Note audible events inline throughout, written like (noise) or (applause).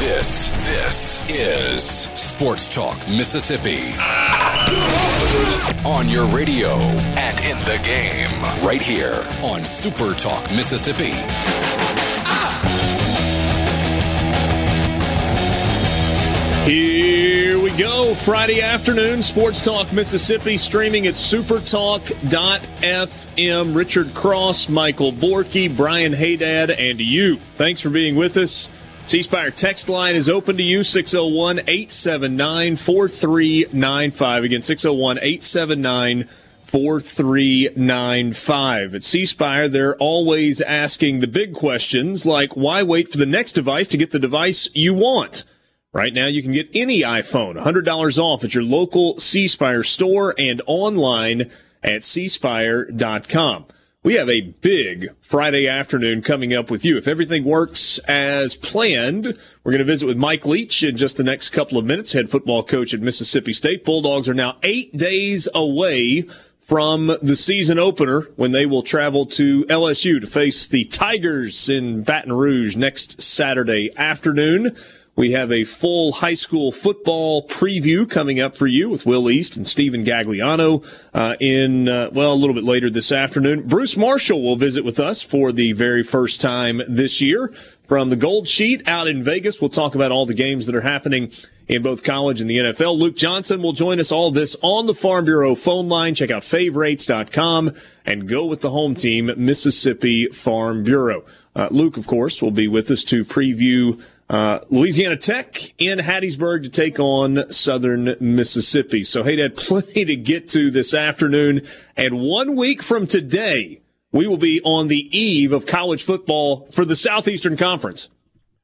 This, this is Sports Talk Mississippi. On your radio and in the game, right here on Super Talk Mississippi. Here we go. Friday afternoon, Sports Talk Mississippi, streaming at supertalk.fm. Richard Cross, Michael Borky, Brian Haydad, and you. Thanks for being with us. C Spire text line is open to you 601 879 4395. Again, 601 879 4395. At C Spire, they're always asking the big questions like why wait for the next device to get the device you want? Right now, you can get any iPhone $100 off at your local C Spire store and online at cspire.com. We have a big Friday afternoon coming up with you. If everything works as planned, we're going to visit with Mike Leach in just the next couple of minutes, head football coach at Mississippi State. Bulldogs are now eight days away from the season opener when they will travel to LSU to face the Tigers in Baton Rouge next Saturday afternoon. We have a full high school football preview coming up for you with Will East and Stephen Gagliano uh, in, uh, well, a little bit later this afternoon. Bruce Marshall will visit with us for the very first time this year from the Gold Sheet out in Vegas. We'll talk about all the games that are happening in both college and the NFL. Luke Johnson will join us all this on the Farm Bureau phone line. Check out favorites.com and go with the home team, Mississippi Farm Bureau. Uh, Luke, of course, will be with us to preview uh, Louisiana Tech in Hattiesburg to take on Southern Mississippi. So, hey, Dad, plenty to get to this afternoon. And one week from today, we will be on the eve of college football for the Southeastern Conference.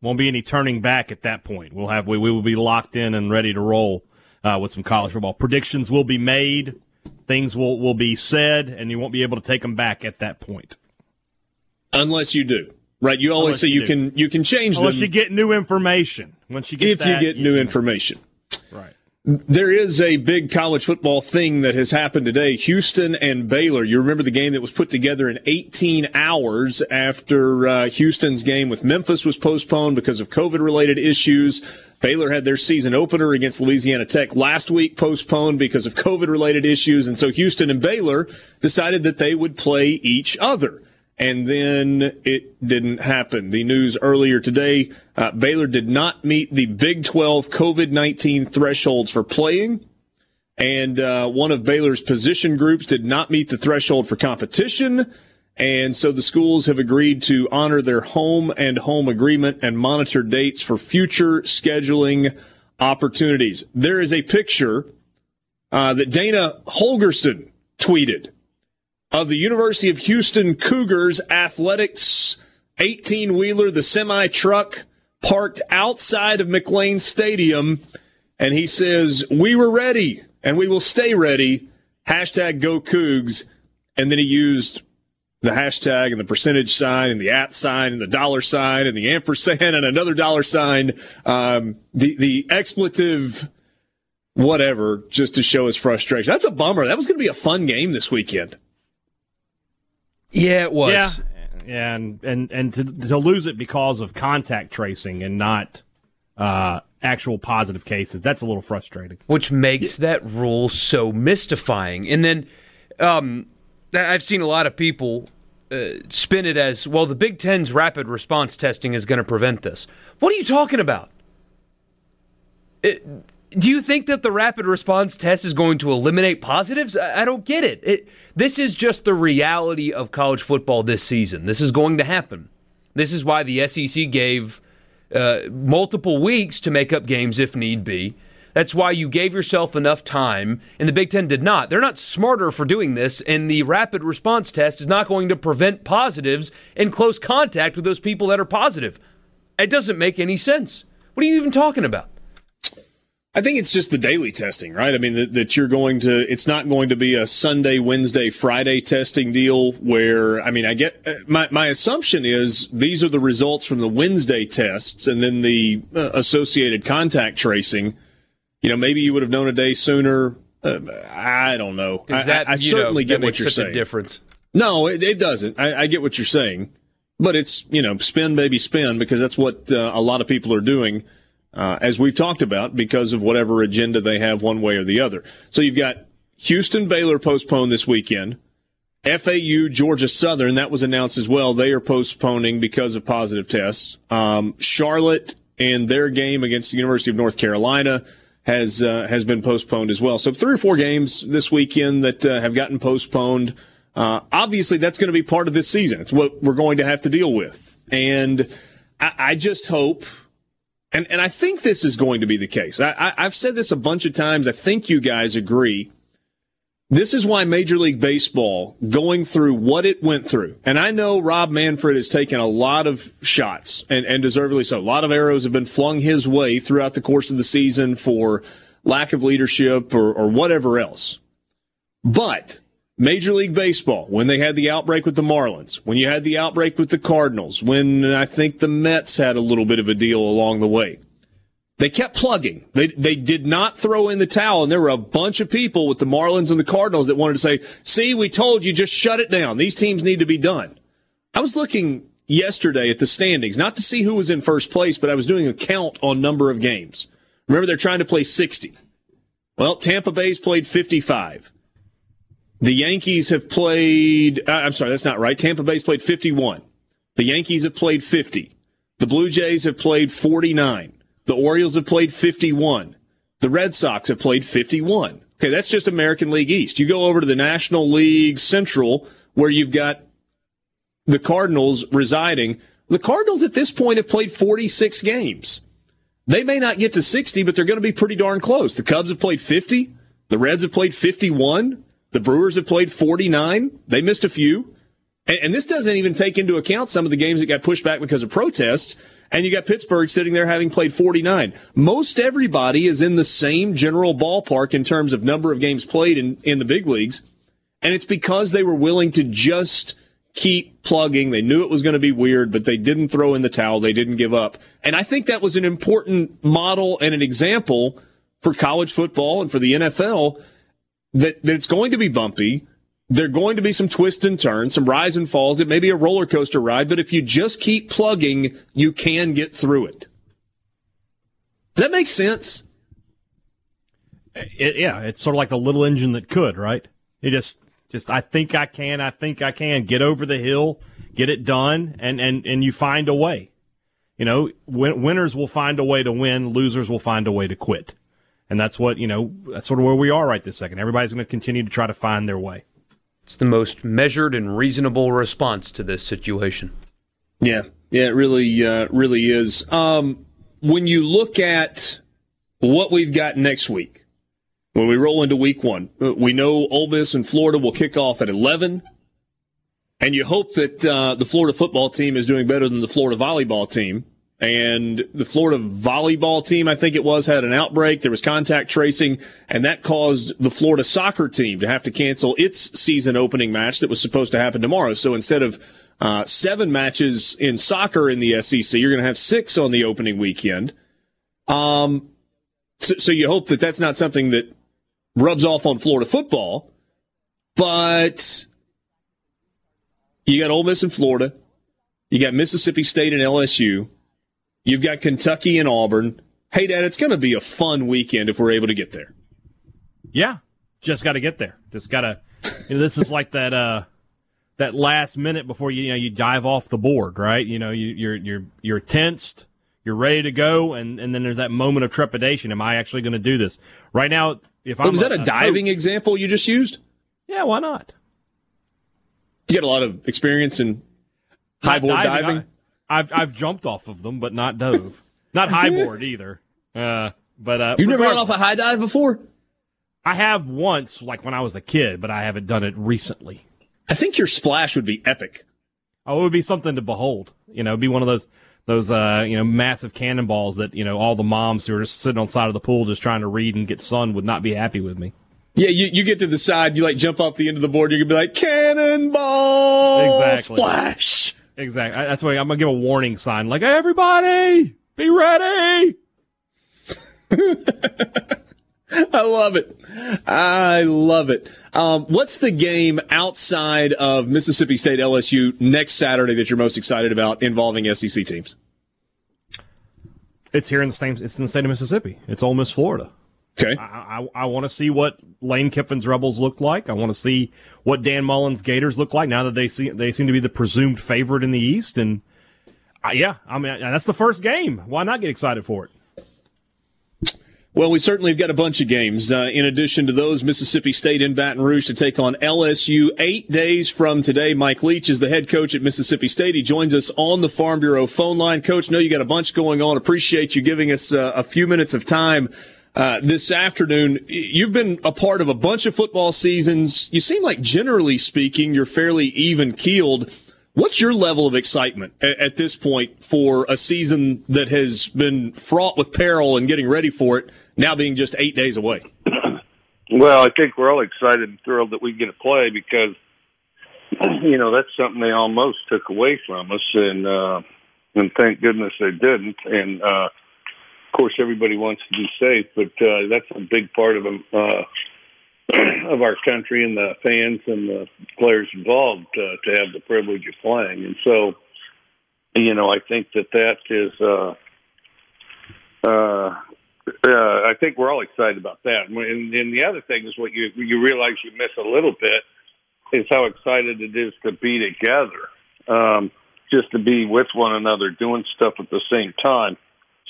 Won't be any turning back at that point. We'll have we, we will be locked in and ready to roll uh, with some college football. Predictions will be made, things will will be said, and you won't be able to take them back at that point. Unless you do. Right, you always Unless say you, you can you can change Unless them. you get new information. Once you get if that, you get you new can, information. Right. There is a big college football thing that has happened today. Houston and Baylor. You remember the game that was put together in 18 hours after uh, Houston's game with Memphis was postponed because of COVID related issues. Baylor had their season opener against Louisiana Tech last week postponed because of COVID related issues. And so Houston and Baylor decided that they would play each other and then it didn't happen. The news earlier today, uh, Baylor did not meet the Big 12 COVID-19 thresholds for playing. And uh, one of Baylor's position groups did not meet the threshold for competition. And so the schools have agreed to honor their home and home agreement and monitor dates for future scheduling opportunities. There is a picture uh, that Dana Holgorsen tweeted of the University of Houston Cougars athletics 18 wheeler, the semi truck parked outside of McLane Stadium. And he says, We were ready and we will stay ready. Hashtag go Cougs. And then he used the hashtag and the percentage sign and the at sign and the dollar sign and the ampersand and another dollar sign. Um, the, the expletive whatever just to show his frustration. That's a bummer. That was going to be a fun game this weekend. Yeah, it was. Yeah, yeah and and and to, to lose it because of contact tracing and not uh, actual positive cases, that's a little frustrating. Which makes that rule so mystifying. And then um, I've seen a lot of people uh, spin it as well. The Big Ten's rapid response testing is going to prevent this. What are you talking about? It, do you think that the rapid response test is going to eliminate positives? I, I don't get it. it. This is just the reality of college football this season. This is going to happen. This is why the SEC gave uh, multiple weeks to make up games if need be. That's why you gave yourself enough time, and the Big Ten did not. They're not smarter for doing this, and the rapid response test is not going to prevent positives in close contact with those people that are positive. It doesn't make any sense. What are you even talking about? I think it's just the daily testing, right? I mean, that, that, you're going to, it's not going to be a Sunday, Wednesday, Friday testing deal where, I mean, I get, uh, my, my assumption is these are the results from the Wednesday tests and then the uh, associated contact tracing. You know, maybe you would have known a day sooner. Uh, I don't know. That, I, I certainly know, get what you're saying. difference. No, it, it doesn't. I, I, get what you're saying, but it's, you know, spin, baby, spin, because that's what uh, a lot of people are doing uh, as we've talked about, because of whatever agenda they have one way or the other. So you've got Houston Baylor postponed this weekend. FAU Georgia Southern that was announced as well. They are postponing because of positive tests. Um, Charlotte and their game against the University of North Carolina has uh, has been postponed as well. So three or four games this weekend that uh, have gotten postponed. Uh, obviously, that's going to be part of this season. It's what we're going to have to deal with, and I, I just hope and and I think this is going to be the case. I, I, I've said this a bunch of times. I think you guys agree. This is why Major League Baseball, going through what it went through, and I know Rob Manfred has taken a lot of shots, and, and deservedly so. A lot of arrows have been flung his way throughout the course of the season for lack of leadership or, or whatever else. But Major League Baseball, when they had the outbreak with the Marlins, when you had the outbreak with the Cardinals, when I think the Mets had a little bit of a deal along the way, they kept plugging. They, they did not throw in the towel. And there were a bunch of people with the Marlins and the Cardinals that wanted to say, see, we told you, just shut it down. These teams need to be done. I was looking yesterday at the standings, not to see who was in first place, but I was doing a count on number of games. Remember, they're trying to play 60. Well, Tampa Bay's played 55. The Yankees have played, uh, I'm sorry, that's not right. Tampa Bay's played 51. The Yankees have played 50. The Blue Jays have played 49. The Orioles have played 51. The Red Sox have played 51. Okay, that's just American League East. You go over to the National League Central, where you've got the Cardinals residing. The Cardinals at this point have played 46 games. They may not get to 60, but they're going to be pretty darn close. The Cubs have played 50. The Reds have played 51. The Brewers have played 49. They missed a few. And, and, this doesn't even take into account some of the games that got pushed back because of protests. And you got Pittsburgh sitting there having played 49. Most everybody is in the same general ballpark in terms of number of games played in, in the big leagues. And it's because they were willing to just keep plugging. They knew it was going to be weird, but they didn't throw in the towel. They didn't give up. And I think that was an important model and an example for college football and for the NFL that, that it's going to be bumpy. There are going to be some twists and turns, some rise and falls. It may be a roller coaster ride, but if you just keep plugging, you can get through it. Does that make sense? It, yeah, it's sort of like the little engine that could, right? You just, just I think I can, I think I can get over the hill, get it done, and and and you find a way. You know, win- winners will find a way to win, losers will find a way to quit. And that's what, you know, that's sort of where we are right this second. Everybody's going to continue to try to find their way. It's the most measured and reasonable response to this situation. Yeah. Yeah, it really, uh, really is. Um, when you look at what we've got next week, when we roll into week one, uh, we know Ole Miss and Florida will kick off at 11. And you hope that uh, the Florida football team is doing better than the Florida volleyball team and the Florida volleyball team, I think it was, had an outbreak. There was contact tracing, and that caused the Florida soccer team to have to cancel its season opening match that was supposed to happen tomorrow. So instead of uh, seven matches in soccer in the SEC, you're going to have six on the opening weekend. Um, so, so you hope that that's not something that rubs off on Florida football, but you got Ole Miss in Florida, you got Mississippi State and LSU. You've got Kentucky and Auburn. Hey, Dad, it's going to be a fun weekend if we're able to get there. Yeah, just got to get there. Just got to. You know, this is like that. uh that last minute before you, you know you dive off the board, right? You know you, you're you're you're tensed, you're ready to go, and and then there's that moment of trepidation. Am I actually going to do this right now? If I was that a, a diving coach, example you just used? Yeah, why not? You got a lot of experience in high board diving. diving. I've I've jumped off of them, but not dove. Not (laughs) high board either. Uh, but uh, you've never gone off a high dive before. I have once, like when I was a kid, but I haven't done it recently. I think your splash would be epic. Oh, it would be something to behold. You know, be one of those those uh, you know massive cannonballs that you know all the moms who are just sitting on the side of the pool just trying to read and get sun would not be happy with me. Yeah, you, you get to the side, you like jump off the end of the board, you're gonna be like cannonball, Exactly. splash. Exactly. That's why I'm gonna give a warning sign, like everybody, be ready. (laughs) I love it. I love it. Um, what's the game outside of Mississippi State LSU next Saturday that you're most excited about involving SEC teams? It's here in the same. It's in the state of Mississippi. It's Ole Miss, Florida. Okay. I, I, I want to see what Lane Kiffin's Rebels look like. I want to see what Dan Mullen's Gators look like now that they see they seem to be the presumed favorite in the East. And uh, yeah, I mean that's the first game. Why not get excited for it? Well, we certainly have got a bunch of games. Uh, in addition to those, Mississippi State in Baton Rouge to take on LSU eight days from today. Mike Leach is the head coach at Mississippi State. He joins us on the Farm Bureau phone line. Coach, know you got a bunch going on. Appreciate you giving us uh, a few minutes of time. Uh, this afternoon, you've been a part of a bunch of football seasons. You seem like, generally speaking, you're fairly even keeled. What's your level of excitement at, at, this point for a season that has been fraught with peril and getting ready for it, now being just eight days away? (clears throat) Well, I think we're all excited and thrilled that we get to play because, (clears throat) you know, that's something they almost took away from us, and uh, and thank goodness they didn't. And uh, course, everybody wants to be safe, but uh, that's a big part of them. Uh, (clears throat) of our country and the fans and the players involved uh, to have the privilege of playing. And so, you know, I think that that is, uh, uh, uh, I think we're all excited about that. And, and the other thing is what you you realize you miss a little bit is how excited it is to be together, um, just to be with one another, doing stuff at the same time.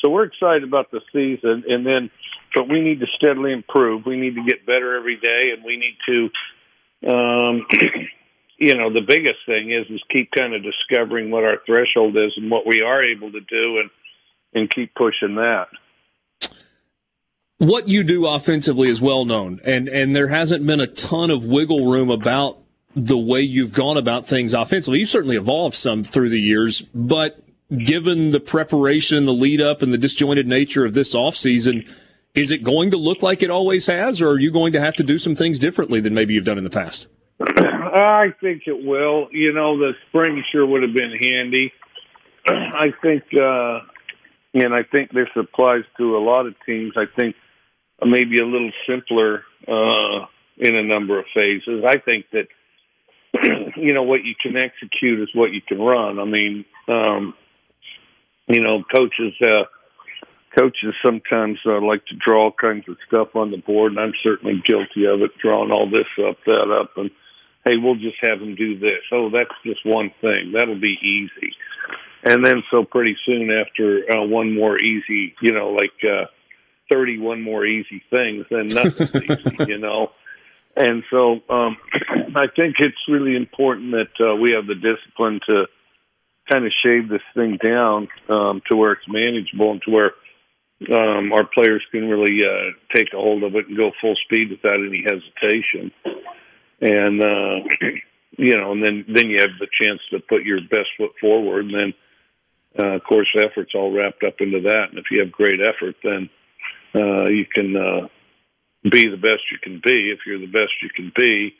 So we're excited about the season, and then but we need to steadily improve. We need to get better every day, and we need to, um, (clears throat) you know, the biggest thing is is keep kind of discovering what our threshold is and what we are able to do, and and keep pushing that. What you do offensively is well known, and and there hasn't been a ton of wiggle room about the way you've gone about things offensively. You've certainly evolved some through the years, but given the preparation, and the lead up, and the disjointed nature of this offseason, is it going to look like it always has, or are you going to have to do some things differently than maybe you've done in the past? (clears throat) I think it will. You know, the spring sure would have been handy. (clears throat) I think, uh, and I think this applies to a lot of teams. I think maybe a little simpler uh, in a number of phases. I think that (clears throat) you know what you can execute is what you can run. I mean, um, you know, coaches. Uh, coaches sometimes uh, like to draw all kinds of stuff on the board, and I'm certainly guilty of it, drawing all this up, that up, and hey, we'll just have them do this. Oh, that's just one thing. That'll be easy. And then so pretty soon after uh, one more easy, you know, like uh, 31 more easy things, then nothing's (laughs) easy, you know. And so um, (clears throat) I think it's really important that uh, we have the discipline to kind of shave this thing down um, to where it's manageable and to where um, our players can really uh, take a hold of it and go full speed without any hesitation. And uh, (clears throat) you know, and then then you have the chance to put your best foot forward, and then uh, of course effort's all wrapped up into that. And if you have great effort, then uh, you can uh, be the best you can be. If you're the best you can be,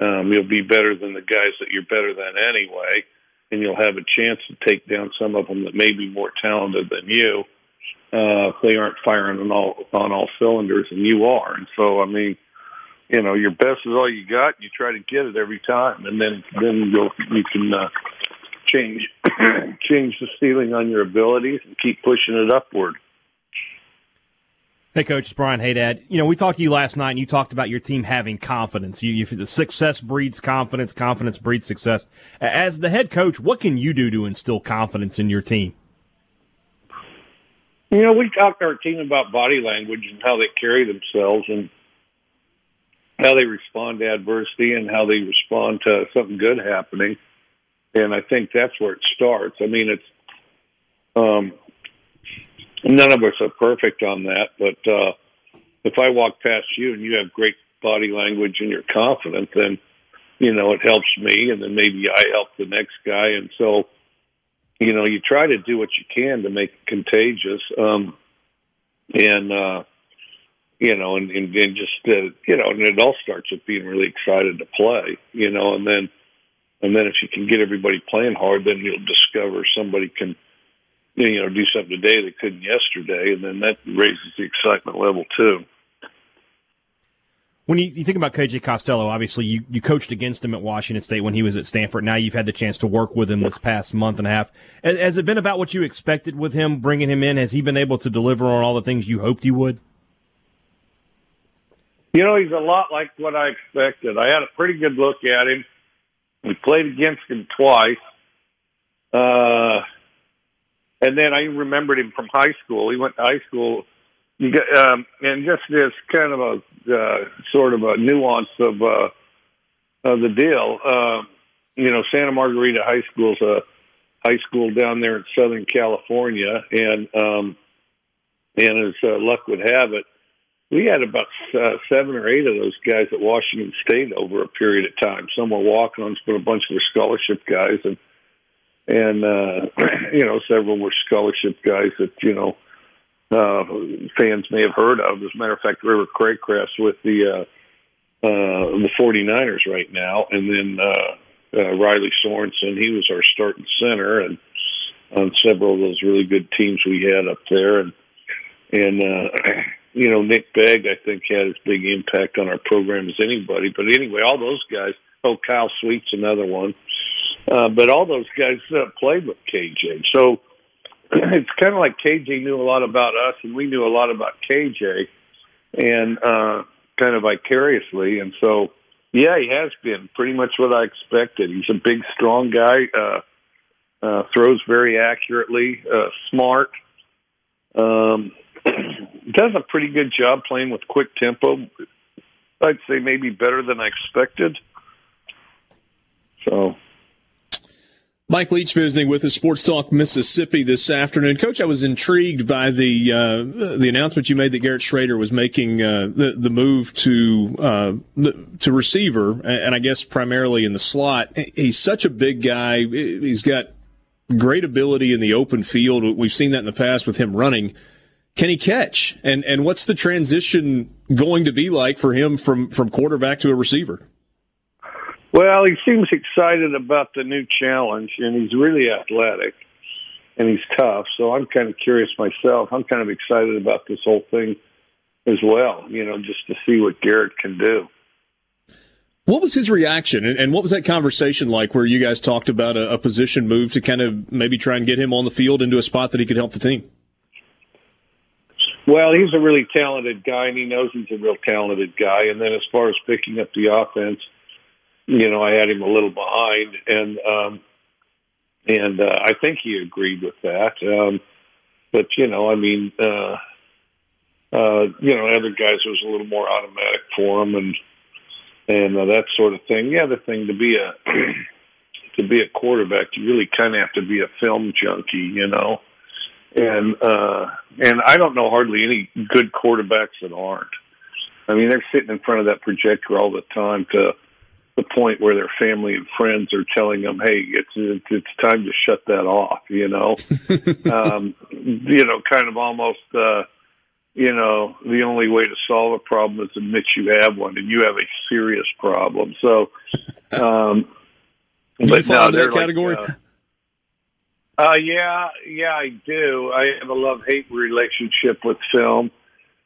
um, you'll be better than the guys that you're better than anyway, and you'll have a chance to take down some of them that may be more talented than you uh, they aren't firing on all on all cylinders, and you are. And so, I mean, you know, your best is all you got. You try to get it every time, and then then you'll you can uh, change (clears throat) change the ceiling on your abilities and keep pushing it upward. Hey, Coach, it's Brian Haydad. You know, we talked to you last night, and you talked about your team having confidence. You, you, success breeds confidence, confidence breeds success. As the head coach, what can you do to instill confidence in your team? You know, we talked to our team about body language and how they carry themselves and how they respond to adversity and how they respond to something good happening. And I think that's where it starts. I mean, it's um, none of us are perfect on that, but uh, if I walk past you and you have great body language and you're confident, then you know it helps me, and then maybe I help the next guy, and so you know, you try to do what you can to make it contagious. Um, and, uh, you know, and, and, and just, uh, you know, and it all starts with being really excited to play, you know, and then, and then if you can get everybody playing hard, then you'll discover somebody can, you know, do something today they couldn't yesterday, and then that raises the excitement level too. When you, you think about KJ Costello, obviously you, you coached against him at Washington State when he was at Stanford. Now you've had the chance to work with him this past month and a half. Has, has it been about what you expected with him, bringing him in? Has he been able to deliver on all the things you hoped he would? You know, he's a lot like what I expected. I had a pretty good look at him. We played against him twice. Uh, and then I remembered him from high school. He went to high school um, and just this kind of a uh, sort of a nuance of uh, of the deal. Uh, you know, Santa Margarita High School is a high school down there in Southern California, and um, and as uh, luck would have it, we had about uh, seven or eight of those guys at Washington State over a period of time. Some were walk-ons, but a bunch were scholarship guys, and and uh, (clears throat) you know, several were scholarship guys that you know uh, fans may have heard of. As a matter of fact, River Cracraft's with the uh, uh, the 49ers right now, and then uh, uh, Riley Sorensen, he was our starting center, and on several of those really good teams we had up there, and and uh, (clears throat) you know Nick Begg, I think had as big impact on our program as anybody. But anyway, all those guys. Oh, Kyle Sweet's another one. Uh, but all those guys uh, played with KJ, so (clears throat) it's kind of like KJ knew a lot about us, and we knew a lot about KJ, and uh, kind of vicariously. And so, yeah, he has been pretty much what I expected. He's a big, strong guy, uh, uh, throws very accurately, uh, smart. Um, (clears throat) does a pretty good job playing with quick tempo. I'd say maybe better than I expected. So Mike Leach visiting with us, Sports Talk Mississippi this afternoon. Coach, I was intrigued by the uh, the announcement you made that Garrett Shrader was making uh, the the move to uh, to receiver, and I guess primarily in the slot. He's such a big guy. He's got great ability in the open field. We've seen that in the past with him running. Can he catch? And and what's the transition going to be like for him from from quarterback to a receiver? Well, he seems excited about the new challenge, and he's really athletic and he's tough. So I'm kind of curious myself. I'm kind of excited about this whole thing as well, you know, just to see what Garrett can do. What was his reaction, and what was that conversation like where you guys talked about a, a position move to kind of maybe try and get him on the field into a spot that he could help the team? Well, he's a really talented guy, and he knows he's a real talented guy. And then as far as picking up the offense – you know, I had him a little behind, and um, and uh, I think he agreed with that. Um, but you know, I mean, uh, uh, you know, other guys was a little more automatic for him, and and uh, that sort of thing. Yeah, the thing to be a (clears throat) to be a quarterback, you really kind of have to be a film junkie, you know. And uh, and I don't know hardly any good quarterbacks that aren't. I mean, they're sitting in front of that projector all the time to the point where their family and friends are telling them, "Hey, it's it's time to shut that off." You know, (laughs) um, you know, kind of almost, uh, you know, the only way to solve a problem is admit you have one, and you have a serious problem. So, (laughs) um, but now that category. Like, uh, uh, yeah, yeah, I do. I have a love hate relationship with film.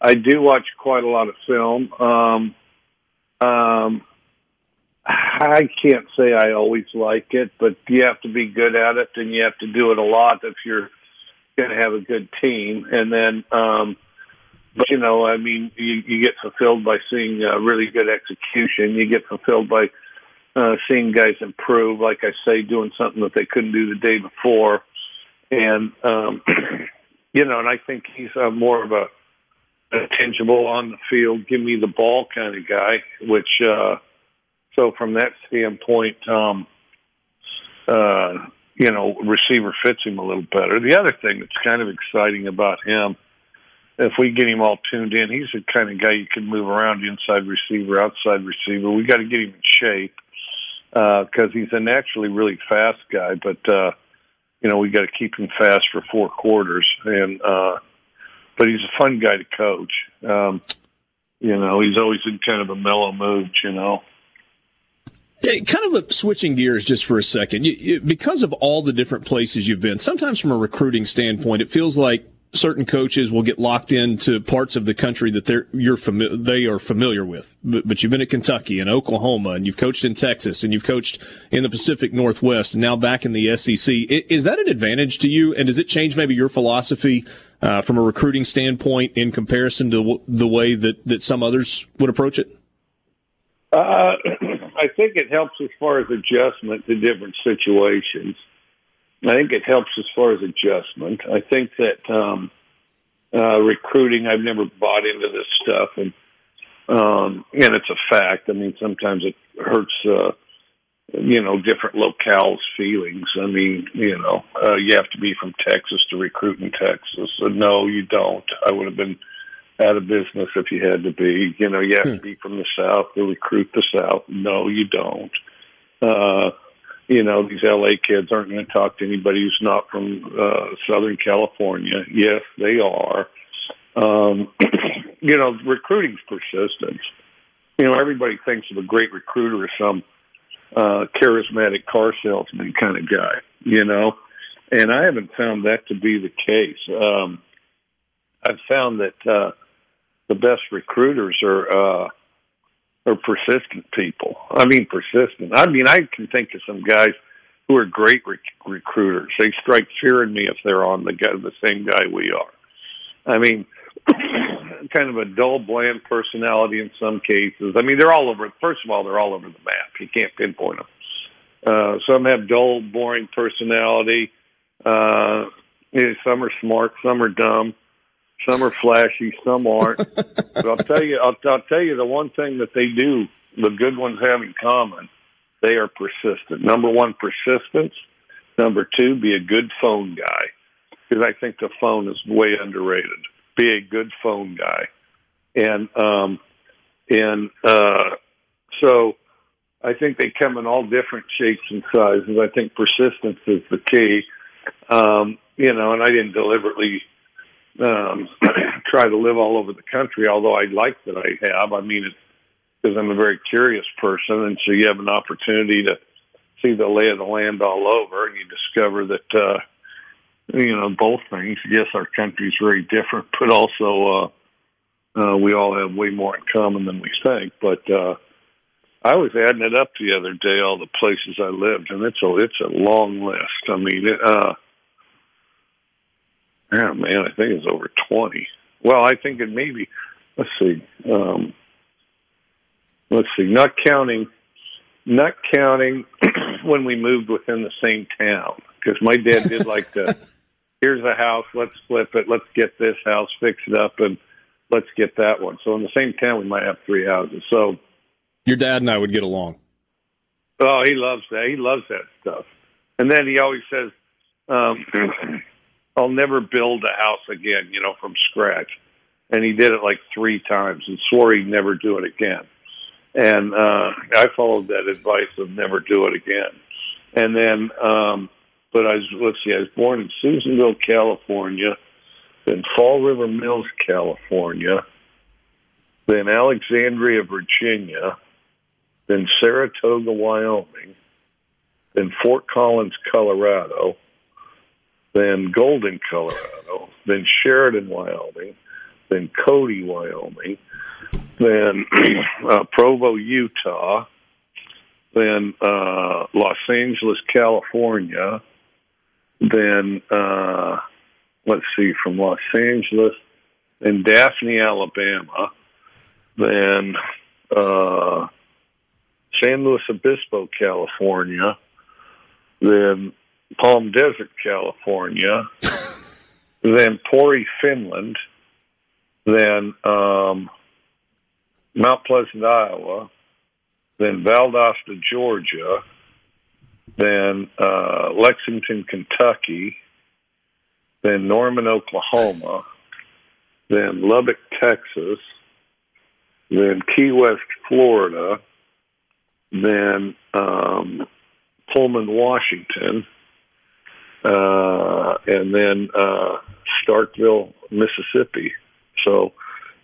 I do watch quite a lot of film. Um, um, I can't say I always like it, but you have to be good at it and you have to do it a lot if you're going to have a good team. And then, um, but you know, I mean, you, you get fulfilled by seeing uh, really good execution. You get fulfilled by uh, seeing guys improve, like I say, doing something that they couldn't do the day before. And, um, (clears throat) you know, and I think he's uh, more of a, a tangible on the field, give me the ball kind of guy, which, uh, so from that standpoint, um, uh, you know, receiver fits him a little better. The other thing that's kind of exciting about him, if we get him all tuned in, he's the kind of guy you can move around inside receiver, outside receiver. We got to get him in shape because uh, he's a naturally really fast guy. But uh, you know, we got to keep him fast for four quarters. And uh, but he's a fun guy to coach. Um, you know, he's always in kind of a mellow mood. You know. Kind of switching gears just for a second, you, you, because of all the different places you've been. Sometimes, from a recruiting standpoint, it feels like certain coaches will get locked into parts of the country that they're you're fami- they are familiar with. But, but, you've been at Kentucky and Oklahoma, and you've coached in Texas, and you've coached in the Pacific Northwest, and now back in the SEC. Is that an advantage to you? And does it change maybe your philosophy uh, from a recruiting standpoint in comparison to w- the way that that some others would approach it? Uh, I think it helps as far as adjustment to different situations. I think it helps as far as adjustment. I think that um, uh, recruiting, I've never bought into this stuff, and um, and it's a fact. I mean, sometimes it hurts, uh, you know, different locales' feelings. I mean, you know, uh, you have to be from Texas to recruit in Texas. So no, you don't. I would have been out of business if you had to be. You know, you have hmm. to be from the South to recruit the South. No, you don't. Uh, you know, these LA kids aren't going to talk to anybody who's not from uh, Southern California. Yes, they are. Um, (clears throat) you know, recruiting's persistence. You know, everybody thinks of a great recruiter as some uh, charismatic car salesman kind of guy, you know, and I haven't found that to be the case. Um, I've found that uh, the best recruiters are uh, are persistent people. I mean, persistent. I mean, I can think of some guys who are great rec- recruiters. They strike fear in me if they're on the the same guy we are. I mean, (coughs) kind of a dull, bland personality in some cases. I mean, they're all over. First of all, they're all over the map. You can't pinpoint them. Uh, some have dull, boring personality. Uh, you know, some are smart, some are dumb. Some are flashy, some aren't. (laughs) but I'll tell you, I'll, I'll tell you the one thing that they do, the good ones have in common, they are persistent. Number one, persistence. Number two, be a good phone guy, because I think the phone is way underrated. Be a good phone guy, and um, and uh, so I think they come in all different shapes and sizes. I think persistence is the key. Um, you know, and I didn't deliberately um, (clears throat) try to live all over the country, although I like that I have. I mean, it's because I'm a very curious person, and so you have an opportunity to see the lay of the land all over, and you discover that, uh, you know, both things. Yes, our country is very different, but also uh, uh, we all have way more in common than we think. But uh, I was adding it up the other day, all the places I lived, and it's a it's a long list. I mean, it, uh, yeah, man, I think it's over 20. Well, I think it maybe, let's see, um, let's see, not counting, not counting (clears throat) when we moved within the same town, because my dad did like to, (laughs) here's a house, let's flip it, let's get this house, fix it up, and let's get that one. So in the same town, we might have three houses. So your dad and I would get along. Oh, he loves that. He loves that stuff. And then he always says, um, I'll never build a house again, you know, from scratch. And he did it like three times and swore he'd never do it again. And uh, I followed that advice of never do it again. And then, um, but I was, let's see, I was born in Susanville, California, then Fall River Mills, California, then Alexandria, Virginia, then Saratoga, Wyoming, then Fort Collins, Colorado, then Golden, Colorado, then Sheridan, Wyoming, then Cody, Wyoming, then (clears throat) uh, Provo, Utah, then uh, Los Angeles, California, then uh, let's see, from Los Angeles, then Daphne, Alabama, then uh, San Luis Obispo, California, then Palm Desert, California, (laughs) then Pori, Finland, then um, Mount Pleasant, Iowa, then Valdosta, Georgia, then uh, Lexington, Kentucky, then Norman, Oklahoma, then Lubbock, Texas, then Key West, Florida, then um, Pullman, Washington, uh, and then uh, Starkville, Mississippi. So,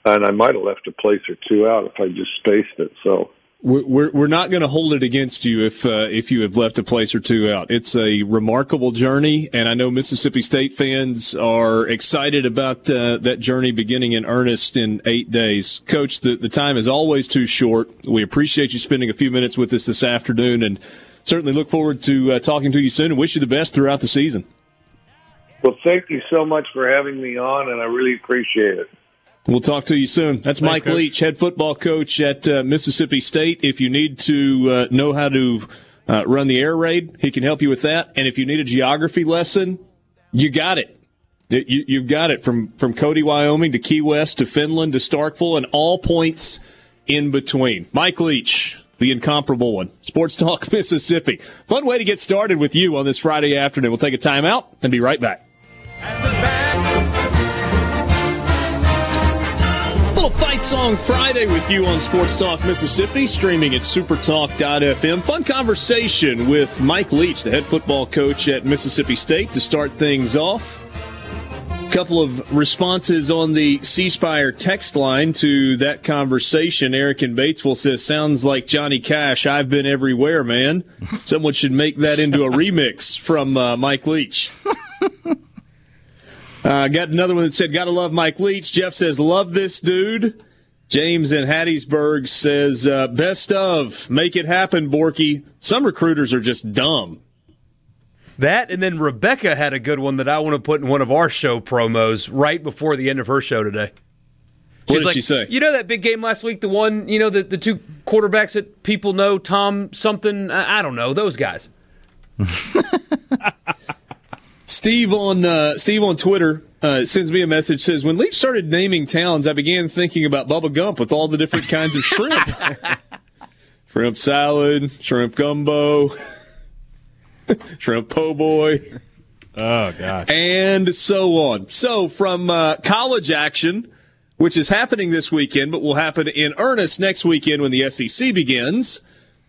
and I might have left a place or two out if I just spaced it. So we're we're not going to hold it against you if uh, if you have left a place or two out. It's a remarkable journey, and I know Mississippi State fans are excited about uh, that journey beginning in earnest in eight days. Coach, the the time is always too short. We appreciate you spending a few minutes with us this afternoon, and certainly look forward to uh, talking to you soon. And wish you the best throughout the season. Well, thank you so much for having me on, and I really appreciate it. We'll talk to you soon. That's Thanks, Mike Coach. Leach, head football coach at uh, Mississippi State. If you need to uh, know how to uh, run the air raid, he can help you with that. And if you need a geography lesson, you got it. You, you've got it from, from Cody, Wyoming to Key West to Finland to Starkville and all points in between. Mike Leach, the incomparable one. Sports Talk (laughs) Mississippi. Fun way to get started with you on this Friday afternoon. We'll take a timeout and be right back. Little fight song Friday with you on Sports Talk Mississippi, streaming at supertalk.fm. Fun conversation with Mike Leach, the head football coach at Mississippi State, to start things off. Couple of responses on the C Spire text line to that conversation. Eric in Batesville says, Sounds like Johnny Cash. I've been everywhere, man. (laughs) Someone should make that into a remix from uh, Mike Leach. (laughs) Uh, got another one that said, "Gotta love Mike Leach." Jeff says, "Love this dude." James in Hattiesburg says, uh, "Best of, make it happen, Borky." Some recruiters are just dumb. That and then Rebecca had a good one that I want to put in one of our show promos right before the end of her show today. She's what did like, she say? You know that big game last week, the one, you know, the, the two quarterbacks that people know, Tom something, I, I don't know, those guys. (laughs) Steve on uh, Steve on Twitter uh, sends me a message. Says when Leach started naming towns, I began thinking about Bubba Gump with all the different kinds of shrimp, (laughs) shrimp salad, shrimp gumbo, (laughs) shrimp po' boy. Oh god, and so on. So from uh, college action, which is happening this weekend, but will happen in earnest next weekend when the SEC begins,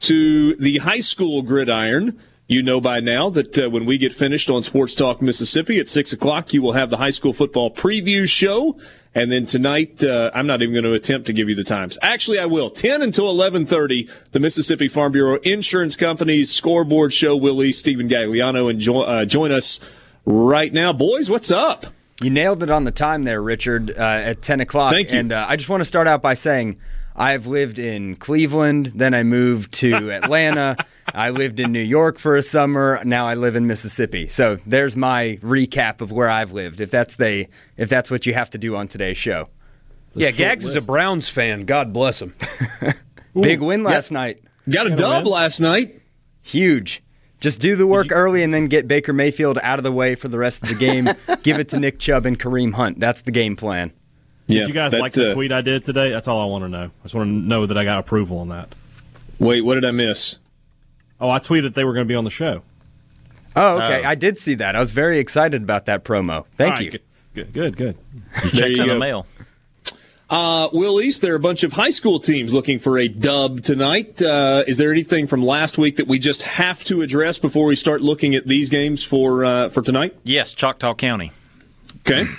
to the high school gridiron. You know by now that uh, when we get finished on Sports Talk Mississippi at 6 o'clock, you will have the high school football preview show. And then tonight, uh, I'm not even going to attempt to give you the times. Actually, I will. 10 until 11.30, the Mississippi Farm Bureau Insurance Company's scoreboard show. Willie, Stephen Gagliano, and jo- uh, join us right now. Boys, what's up? You nailed it on the time there, Richard, uh, at 10 o'clock. Thank you. And uh, I just want to start out by saying I've lived in Cleveland, then I moved to (laughs) Atlanta. I lived in New York for a summer. Now I live in Mississippi. So there's my recap of where I've lived. If that's the if that's what you have to do on today's show. Yeah, Gags list. is a Browns fan. God bless him. (laughs) Big win last yeah. night. Got a dub win. last night. Huge. Just do the work early and then get Baker Mayfield out of the way for the rest of the game. (laughs) Give it to Nick Chubb and Kareem Hunt. That's the game plan. Yeah, did you guys like the uh, tweet I did today? That's all I want to know. I just want to know that I got approval on that. Wait, what did I miss? Oh, I tweeted they were going to be on the show. Oh, okay. Uh, I did see that. I was very excited about that promo. Thank right, you. Good, good, good. Checks in the mail. Uh, Will East, there are a bunch of high school teams looking for a dub tonight. Uh, is there anything from last week that we just have to address before we start looking at these games for uh, for tonight? Yes, Choctaw County. Okay.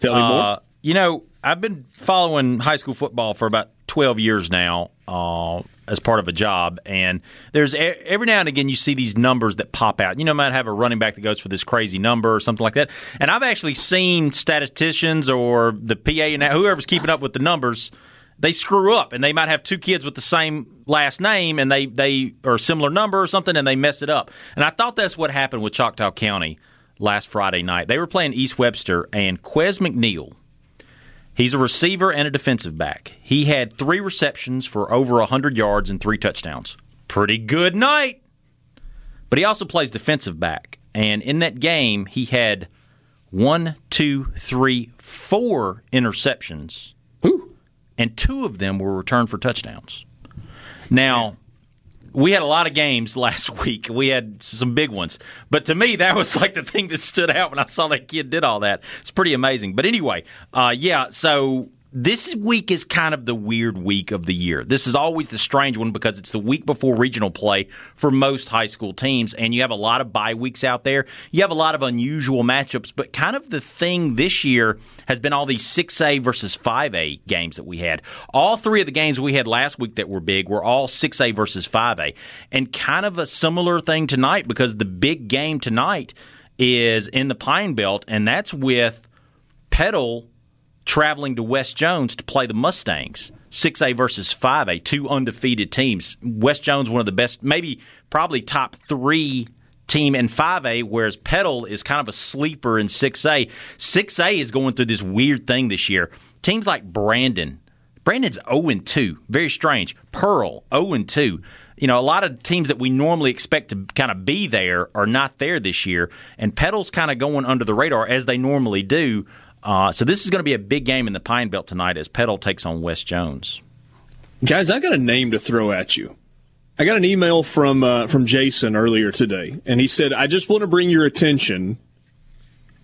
Tell me more. Uh, you know, I've been following high school football for about 12 years now uh, as part of a job. And there's every now and again you see these numbers that pop out. You know, might have a running back that goes for this crazy number or something like that. And I've actually seen statisticians or the PA and whoever's keeping up with the numbers. They screw up, and they might have two kids with the same last name, and they they or similar number or something, and they mess it up. And I thought that's what happened with Choctaw County last Friday night. They were playing East Webster, and Quez McNeil He's a receiver and a defensive back. He had three receptions for over 100 yards and three touchdowns. Pretty good night. But he also plays defensive back. And in that game, he had one, two, three, four interceptions. Ooh. And two of them were returned for touchdowns. Now, we had a lot of games (laughs) last week. We had some big ones. But to me, that was like the thing that stood out when I saw that kid did all that. It's pretty amazing. But anyway, uh, yeah, so this week is kind of the weird week of the year. This is always the strange one because it's the week before regional play for most high school teams, and you have a lot of bye weeks out there. You have a lot of unusual matchups, but kind of the thing this year has been all these 6A versus 5A games that we had. All three of the games we had last week that were big were all 6A versus 5A, and kind of a similar thing tonight because the big game tonight is in the Pine Belt, and that's with Petal traveling to West Jones to play the Mustangs. 6A versus 5A, two undefeated teams. West Jones, one of the best, maybe probably top three team in 5A, whereas Petal is kind of a sleeper in 6A. 6A is going through this weird thing this year. Teams like Brandon, Brandon's 0 2, very strange. Pearl, 0 2. You know, a lot of teams that we normally expect to kind of be there are not there this year, and Petal's kind of going under the radar as they normally do. Uh, so this is going to be a big game in the Pine Belt tonight as Petal takes on West Jones. Guys, I got a name to throw at you. I got an email from uh, from Jason earlier today, and he said, "I just want to bring your attention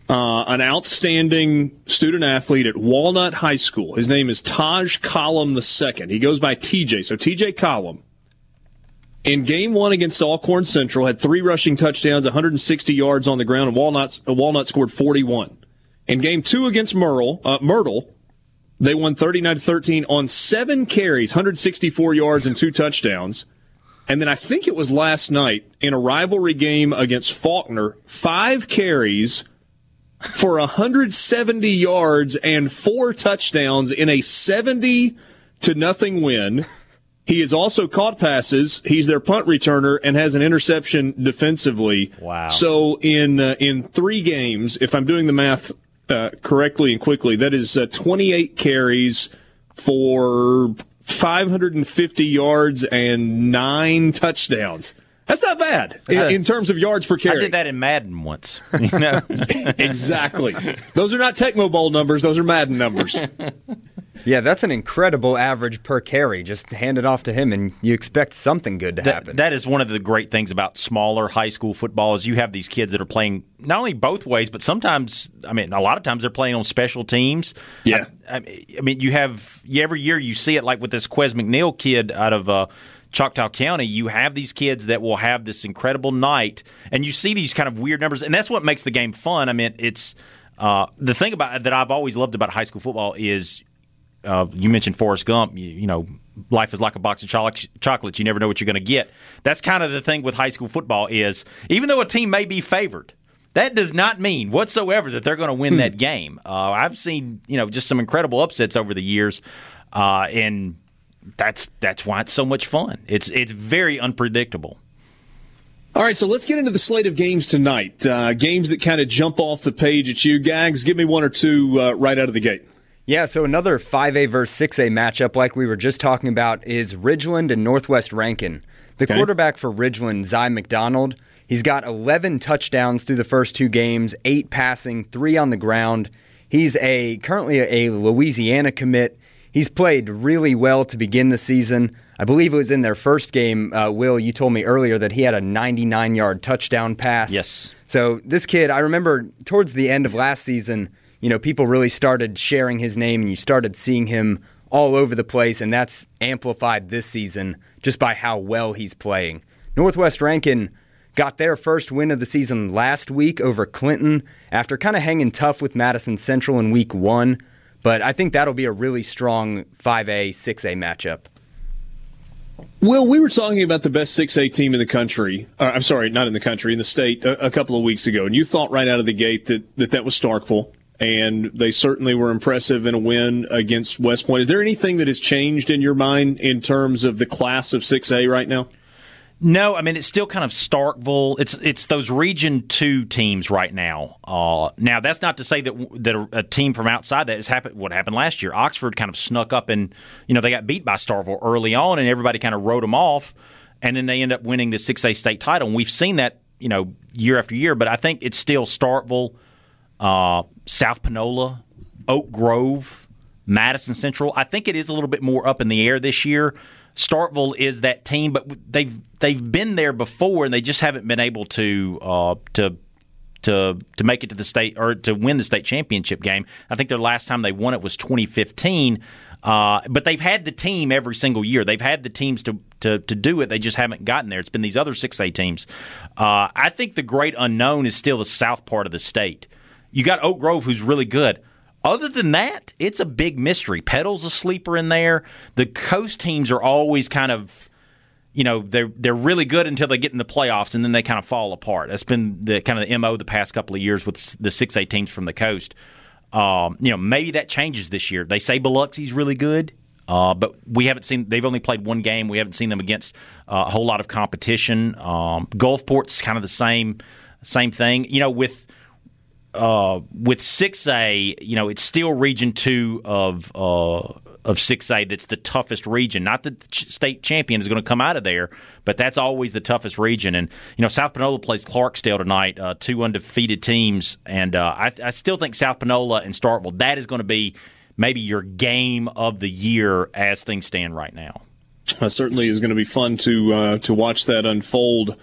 uh, an outstanding student athlete at Walnut High School. His name is Taj Column II. He goes by TJ. So TJ Column. In game one against Alcorn Central, had three rushing touchdowns, 160 yards on the ground, and Walnut, Walnut scored 41. In game two against Myrtle, uh, Myrtle, they won 39 to 13 on seven carries, 164 yards and two touchdowns. And then I think it was last night in a rivalry game against Falkner, five carries for 170 yards and four touchdowns in a 70 to nothing win. He has also caught passes. He's their punt returner and has an interception defensively. Wow. So in uh, in 3 games, if I'm doing the math uh, correctly and quickly, that is uh, 28 carries for 550 yards and 9 touchdowns. That's not bad in, in, terms of yards per carry. I did that in Madden once. (laughs) You know? (laughs) exactly. Those are not Tecmo Bowl numbers. Those are Madden numbers. (laughs) Yeah, that's an incredible average per carry. Just hand it off to him, and you expect something good to that, happen. That is one of the great things about smaller high school football is you have these kids that are playing not only both ways, but sometimes, I mean, a lot of times they're playing on special teams. Yeah. I, I mean, you have every year you see it like with this Quez McNeil kid out of. Uh, Choctaw County, you have these kids that will have this incredible night, and you see these kind of weird numbers, and that's what makes the game fun. I mean, it's uh, the thing about that I've always loved about high school football is uh, you mentioned Forrest Gump. You, you, know, life is like a box of chocolates. You never know what you're going to get. That's kind of the thing with high school football is even though a team may be favored, that does not mean whatsoever that they're going to win hmm. that game. Uh, I've seen you know just some incredible upsets over the years, uh, and that's that's why it's so much fun. It's it's very unpredictable. All right, so let's get into the slate of games tonight. Uh, games that kind of jump off the page at you, Gags. Give me one or two uh, right out of the gate. Yeah, so another 5A versus 6A matchup, like we were just talking about, is Ridgeland and Northwest Rankin. The okay. quarterback for Ridgeland, Zy McDonald, he's got 11 touchdowns through the first two games, eight passing, three on the ground. He's a currently a Louisiana commit. He's played really well to begin the season. I believe it was in their first game. Uh, Will, you told me earlier that he had a 99 yard touchdown pass. Yes. So this kid, I remember towards the end of last season, you know, people really started sharing his name and you started seeing him all over the place, and that's amplified this season just by how well he's playing. Northwest Rankin got their first win of the season last week over Clinton after kind of hanging tough with Madison Central in week one. But I think that'll be a really strong 5A, 6A matchup. Well, we were talking about the best 6A team in the country. Uh, I'm sorry, not in the country, in the state a, a, couple of weeks ago. And you thought right out of the gate that that, that was Starkville. And they certainly were impressive in a win against West Point. Is there anything that has changed in your mind in terms of the class of 6A right now? No, I mean it's still kind of Starkville. It's it's those Region Two teams right now. Uh, now that's not to say that that a, a, team from outside that has happened. What happened last year? Oxford kind of snuck up and you know they got beat by Starkville early on, and everybody kind of wrote them off, and then they end up winning the six A state title. And we've seen that you know year after year. But I think it's still Starkville, uh, South Panola, Oak Grove, Madison Central. I think it is a little bit more up in the air this year. Starkville is that team, but they've they've been there before and they just haven't been able to uh, to to to make it to the state or to win the state championship game. I think their last time they won it was 2015. Uh, but they've had the team every single year. They've had the teams to, to, to do it. They just haven't gotten there. It's been these other 6A teams. Uh, I think the great unknown is still the south part of the state. You got Oak Grove, who's really good. Other than that, it's a big mystery. Petal's a sleeper in there. The coast teams are always kind of you know they're they're really good until they get in the playoffs and then they kind of fall apart. That's been the kind of the mo the past couple of years with the six A teams from the coast. Um, you know maybe that changes this year. They say Biloxi's really good, uh, but we haven't seen. They've only played one game. We haven't seen them against uh, a whole lot of competition. Um, Gulfport's kind of the same same thing. You know with. Uh, with 6A, you know, it's still Region 2 of uh, of 6A that's the toughest region. Not that the state champion is going to come out of there, but that's always the toughest region. And, you know, South Panola plays Clarksdale tonight, uh, two undefeated teams. And uh, I, I still think South Panola and Starkville, that is going to be maybe your game of the year as things stand right now. That (laughs) certainly is going to be fun to uh, to watch that unfold.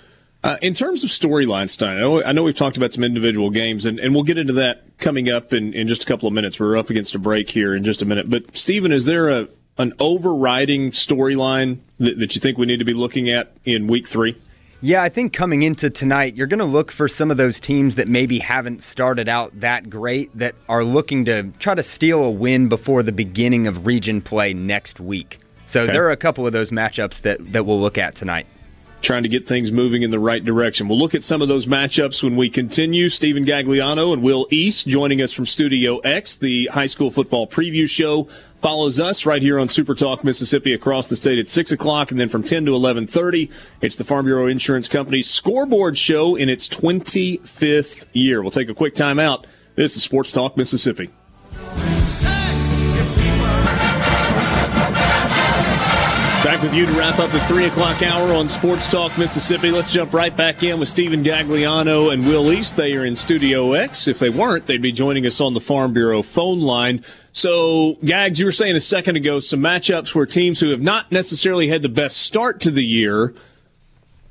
Uh, in terms of storyline, Stein, I know, I know, we've talked about some individual games, and, and we'll get into that coming up in, in just a couple of minutes. We're up against a break here in just a minute. But, Stephen, is there a an overriding storyline that, that you think we need to be looking at in week three? Yeah, I think coming into tonight, you're going to look for some of those teams that maybe haven't started out that great that are looking to try to steal a win before the beginning of region play next week. So okay. there are a couple of those matchups that, that we'll look at tonight trying to get things moving in the right direction. We'll look at some of those matchups when we continue. Stephen Gagliano and Will East joining us from Studio X, the high school football preview show. Follows us right here on Super Talk Mississippi across the state at six o'clock, and then from ten to eleven thirty, it's the Farm Bureau Insurance Company's scoreboard show in its twenty fifth year. We'll take a quick time out. This is Sports Talk Mississippi. Back with you to wrap up the 3 o'clock hour on Sports Talk Mississippi. Let's jump right back in with Stephen Gagliano and Will East. They are in Studio X. If they weren't, they'd be joining us on the Farm Bureau phone line. So, Gags, you were saying a second ago some matchups where teams who have not necessarily had the best start to the year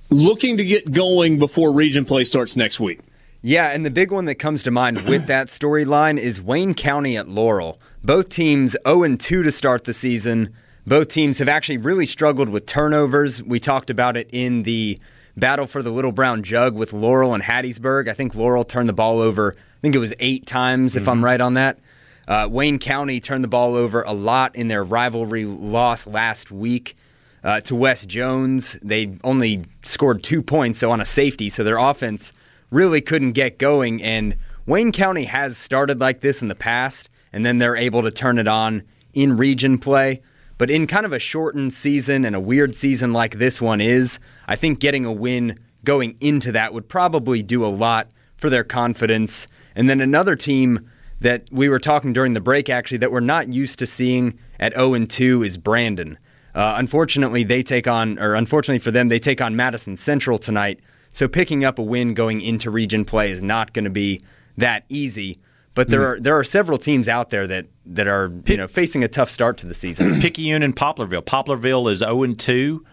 looking to get going before region play starts next week. Yeah, and the big one that comes to mind with (clears throat) that storyline is Wayne County at Laurel. Both teams 0 2 to start the season. Both teams have actually really struggled with turnovers. We talked about it in the battle for the Little Brown Jug with Laurel and Hattiesburg. I think Laurel turned the ball over, I think it was eight times, mm-hmm. if I'm mm-hmm. right on that. Uh, Wayne County turned the ball over a lot in their rivalry loss last week uh, to West Jones. They only scored two points, so on a safety, so their offense really couldn't get going. And Wayne County has started like this in the past, and then they're able to turn it on in region play. But in kind of a shortened season and a weird season like this one is, I think getting a win going into that would probably do a lot for their confidence. And then another team that we were talking during the break actually that we're not used to seeing at 0 and 2 is Brandon. Uh, unfortunately, they take on, or unfortunately for them, they take on Madison Central tonight. So picking up a win going into region play is not going to be that easy. But there mm. are there are several teams out there that that are you know facing a tough start to the season. (clears throat) Picayune and Poplarville. Poplarville is zero and two,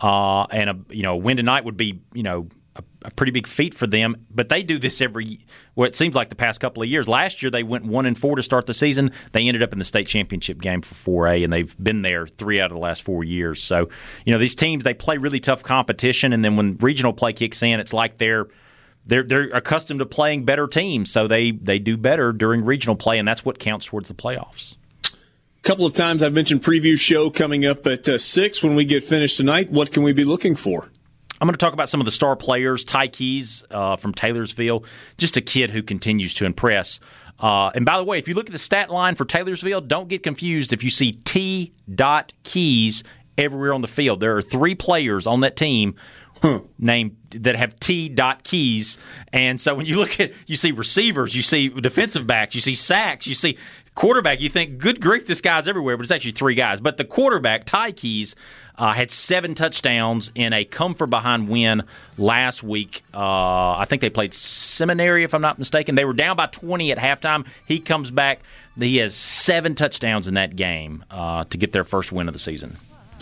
uh, and a you know win tonight would be you know a, a, pretty big feat for them. But they do this every well, it seems like the past couple of years. Last year they went one and four to start the season. They ended up in the state championship game for four A, and they've been there three out of the last four years. So you know these teams they play really tough competition, and then when regional play kicks in, it's like they're they're they're accustomed to playing better teams, so they they do better during regional play, and that's what counts towards the playoffs. A couple of times I've mentioned preview show coming up at uh, six when we get finished tonight. What can we be looking for? I'm going to talk about some of the star players. Ty Keys uh, from Taylorsville, just a kid who continues to impress. Uh, and by the way, if you look at the stat line for Taylorsville, don't get confused if you see T. Dot Keys everywhere on the field. There are three players on that team named that have T dot keys. And so when you look at you see receivers, you see defensive backs, you see sacks, you see quarterback, you think, good grief, this guy's everywhere, but it's actually three guys. But the quarterback, Ty Keys, uh, had seven touchdowns in a come from behind win last week. Uh, I think they played Seminary, if I'm not mistaken. They were down by 20 at halftime. He comes back. He has seven touchdowns in that game uh, to get their first win of the season.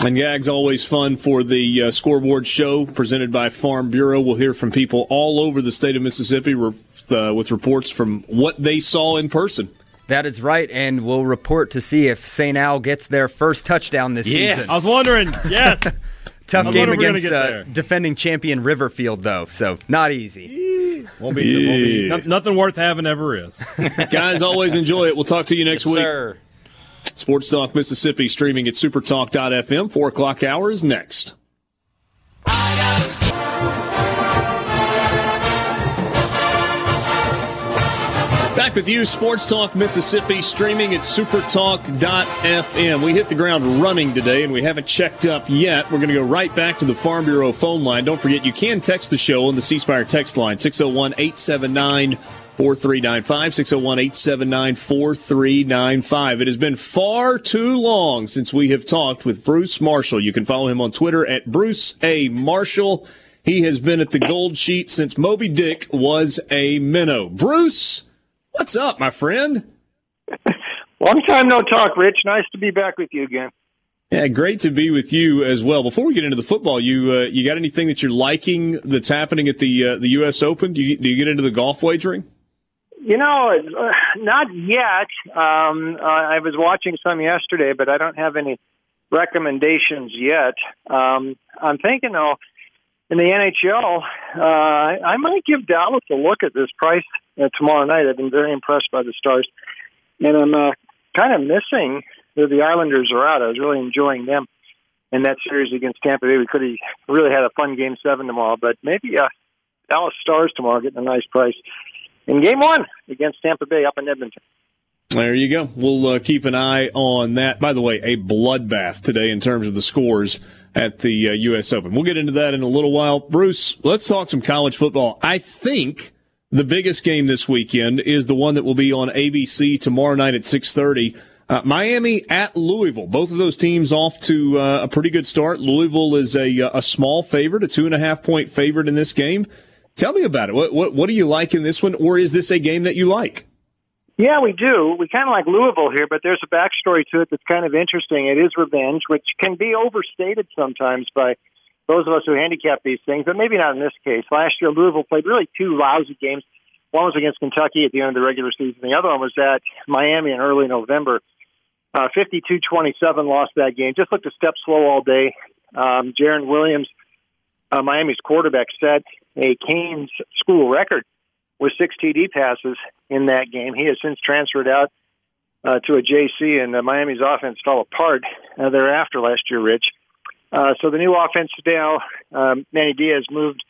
And Gag's always fun for the uh, scoreboard show presented by Farm Bureau. We'll hear from people all over the state of Mississippi. With uh, with reports from what they saw in person. That is right, and we'll report to see if St. Al gets their first touchdown this Yes. season. I was wondering. Yes. (laughs) Tough game wonder if we're gonna against uh, defending champion Riverfield, though, so not easy. won't be, won't be no- nothing worth having ever is. (laughs) Guys, always enjoy it. We'll talk to you next week. Sir. Sports Talk Mississippi streaming at supertalk.fm. Four o'clock hour is next. Back with you, Sports Talk Mississippi, streaming at supertalk.fm. We hit the ground running today, and we haven't checked up yet. We're going to go right back to the Farm Bureau phone line. Don't forget, you can text the show on the C Spire text line, 601 879 4395, 601 879 4395. It has been far too long since we have talked with Bruce Marshall. You can follow him on Twitter at Bruce A. Marshall. He has been at the Gold Sheet since Moby Dick was a minnow. Bruce, what's up, my friend? (laughs) Long time no talk, Rich. Nice to be back with you again. Yeah, great to be with you as well. Before we get into the football, you uh, you got anything that you're liking that's happening at the uh, the U.S. Open? Do you do you get into the golf wagering? You know, (sighs) not yet. Um, uh, I was watching some yesterday, but I don't have any recommendations yet. Um, I'm thinking, though, in the NHL, uh, I I might give Dallas a look at this price uh, tomorrow night. I've been very impressed by the Stars, and I'm uh, kind of missing that the Islanders are out. I was really enjoying them in that series against Tampa Bay. We could have really had a fun Game Seven tomorrow, but maybe uh, Dallas Stars tomorrow getting a nice price in Game One against Tampa Bay up in Edmonton. There you go. We'll uh, keep an eye on that. By the way, a bloodbath today in terms of the scores at the uh, U.S. Open. We'll get into that in a little while. Bruce, let's talk some college football. I think the biggest game this weekend is the one that will be on ABC tomorrow night at 6:30. Uh, Miami at Louisville. Both of those teams off to uh, a pretty good start. Louisville is a a small favorite, a two and a half point favorite in this game. Tell me about it. What what what do you like in this one, or is this a game that you like? Yeah, we do. We kind of like Louisville here, but there's a backstory to it that's kind of interesting. It is revenge, which can be overstated sometimes by those of us who handicap these things, but maybe not in this case. Last year, Louisville played really two lousy games. One was against Kentucky at the end of the regular season. The other one was at Miami in early November. Uh, 52-27 lost that game. Just looked a step slow all day. Um, Jarren Williams, uh, Miami's quarterback, set a Canes school record with six TD passes in that game. He has since transferred out uh, to a JC, and uh, Miami's offense fell apart uh, thereafter last year, Rich. Uh, so the new offense now, um, Manny Diaz moved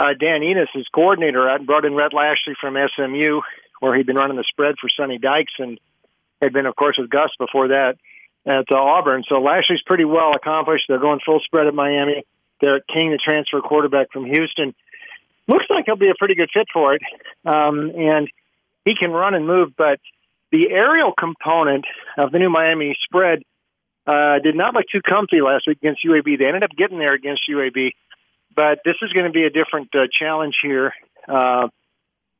uh, Dan Enos, his coordinator, out and brought in Rhett Lashlee from SMU, where he'd been running the spread for Sonny Dykes and had been, of course, with Gus before that at uh, Auburn. So Lashley's pretty well accomplished. They're going full spread at Miami. D'Eriq King, the transfer quarterback from Houston, looks like he'll be a pretty good fit for it. Um, and he can run and move, but the aerial component of the new Miami spread uh, did not look too comfy last week against UAB. They ended up getting there against UAB, but this is going to be a different uh, challenge here uh,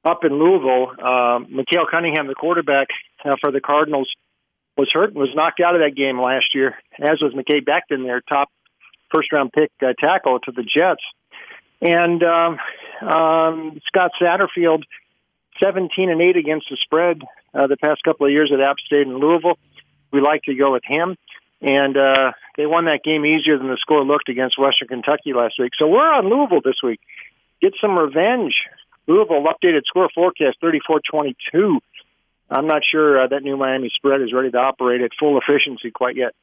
up in Louisville. Uh, Malik Cunningham, the quarterback uh, for the Cardinals, was hurt and was knocked out of that game last year, as was Mekhi Becton, their top first round pick uh, tackle to the Jets. And um, um, Scott Satterfield, 17 and 8 against the spread uh, the past couple of years at App State in Louisville. We like to go with him. And uh, they won that game easier than the score looked against Western Kentucky last week. So we're on Louisville this week. Get some revenge. Louisville updated score forecast 34 22. I'm not sure uh, that new Miami spread is ready to operate at full efficiency quite yet.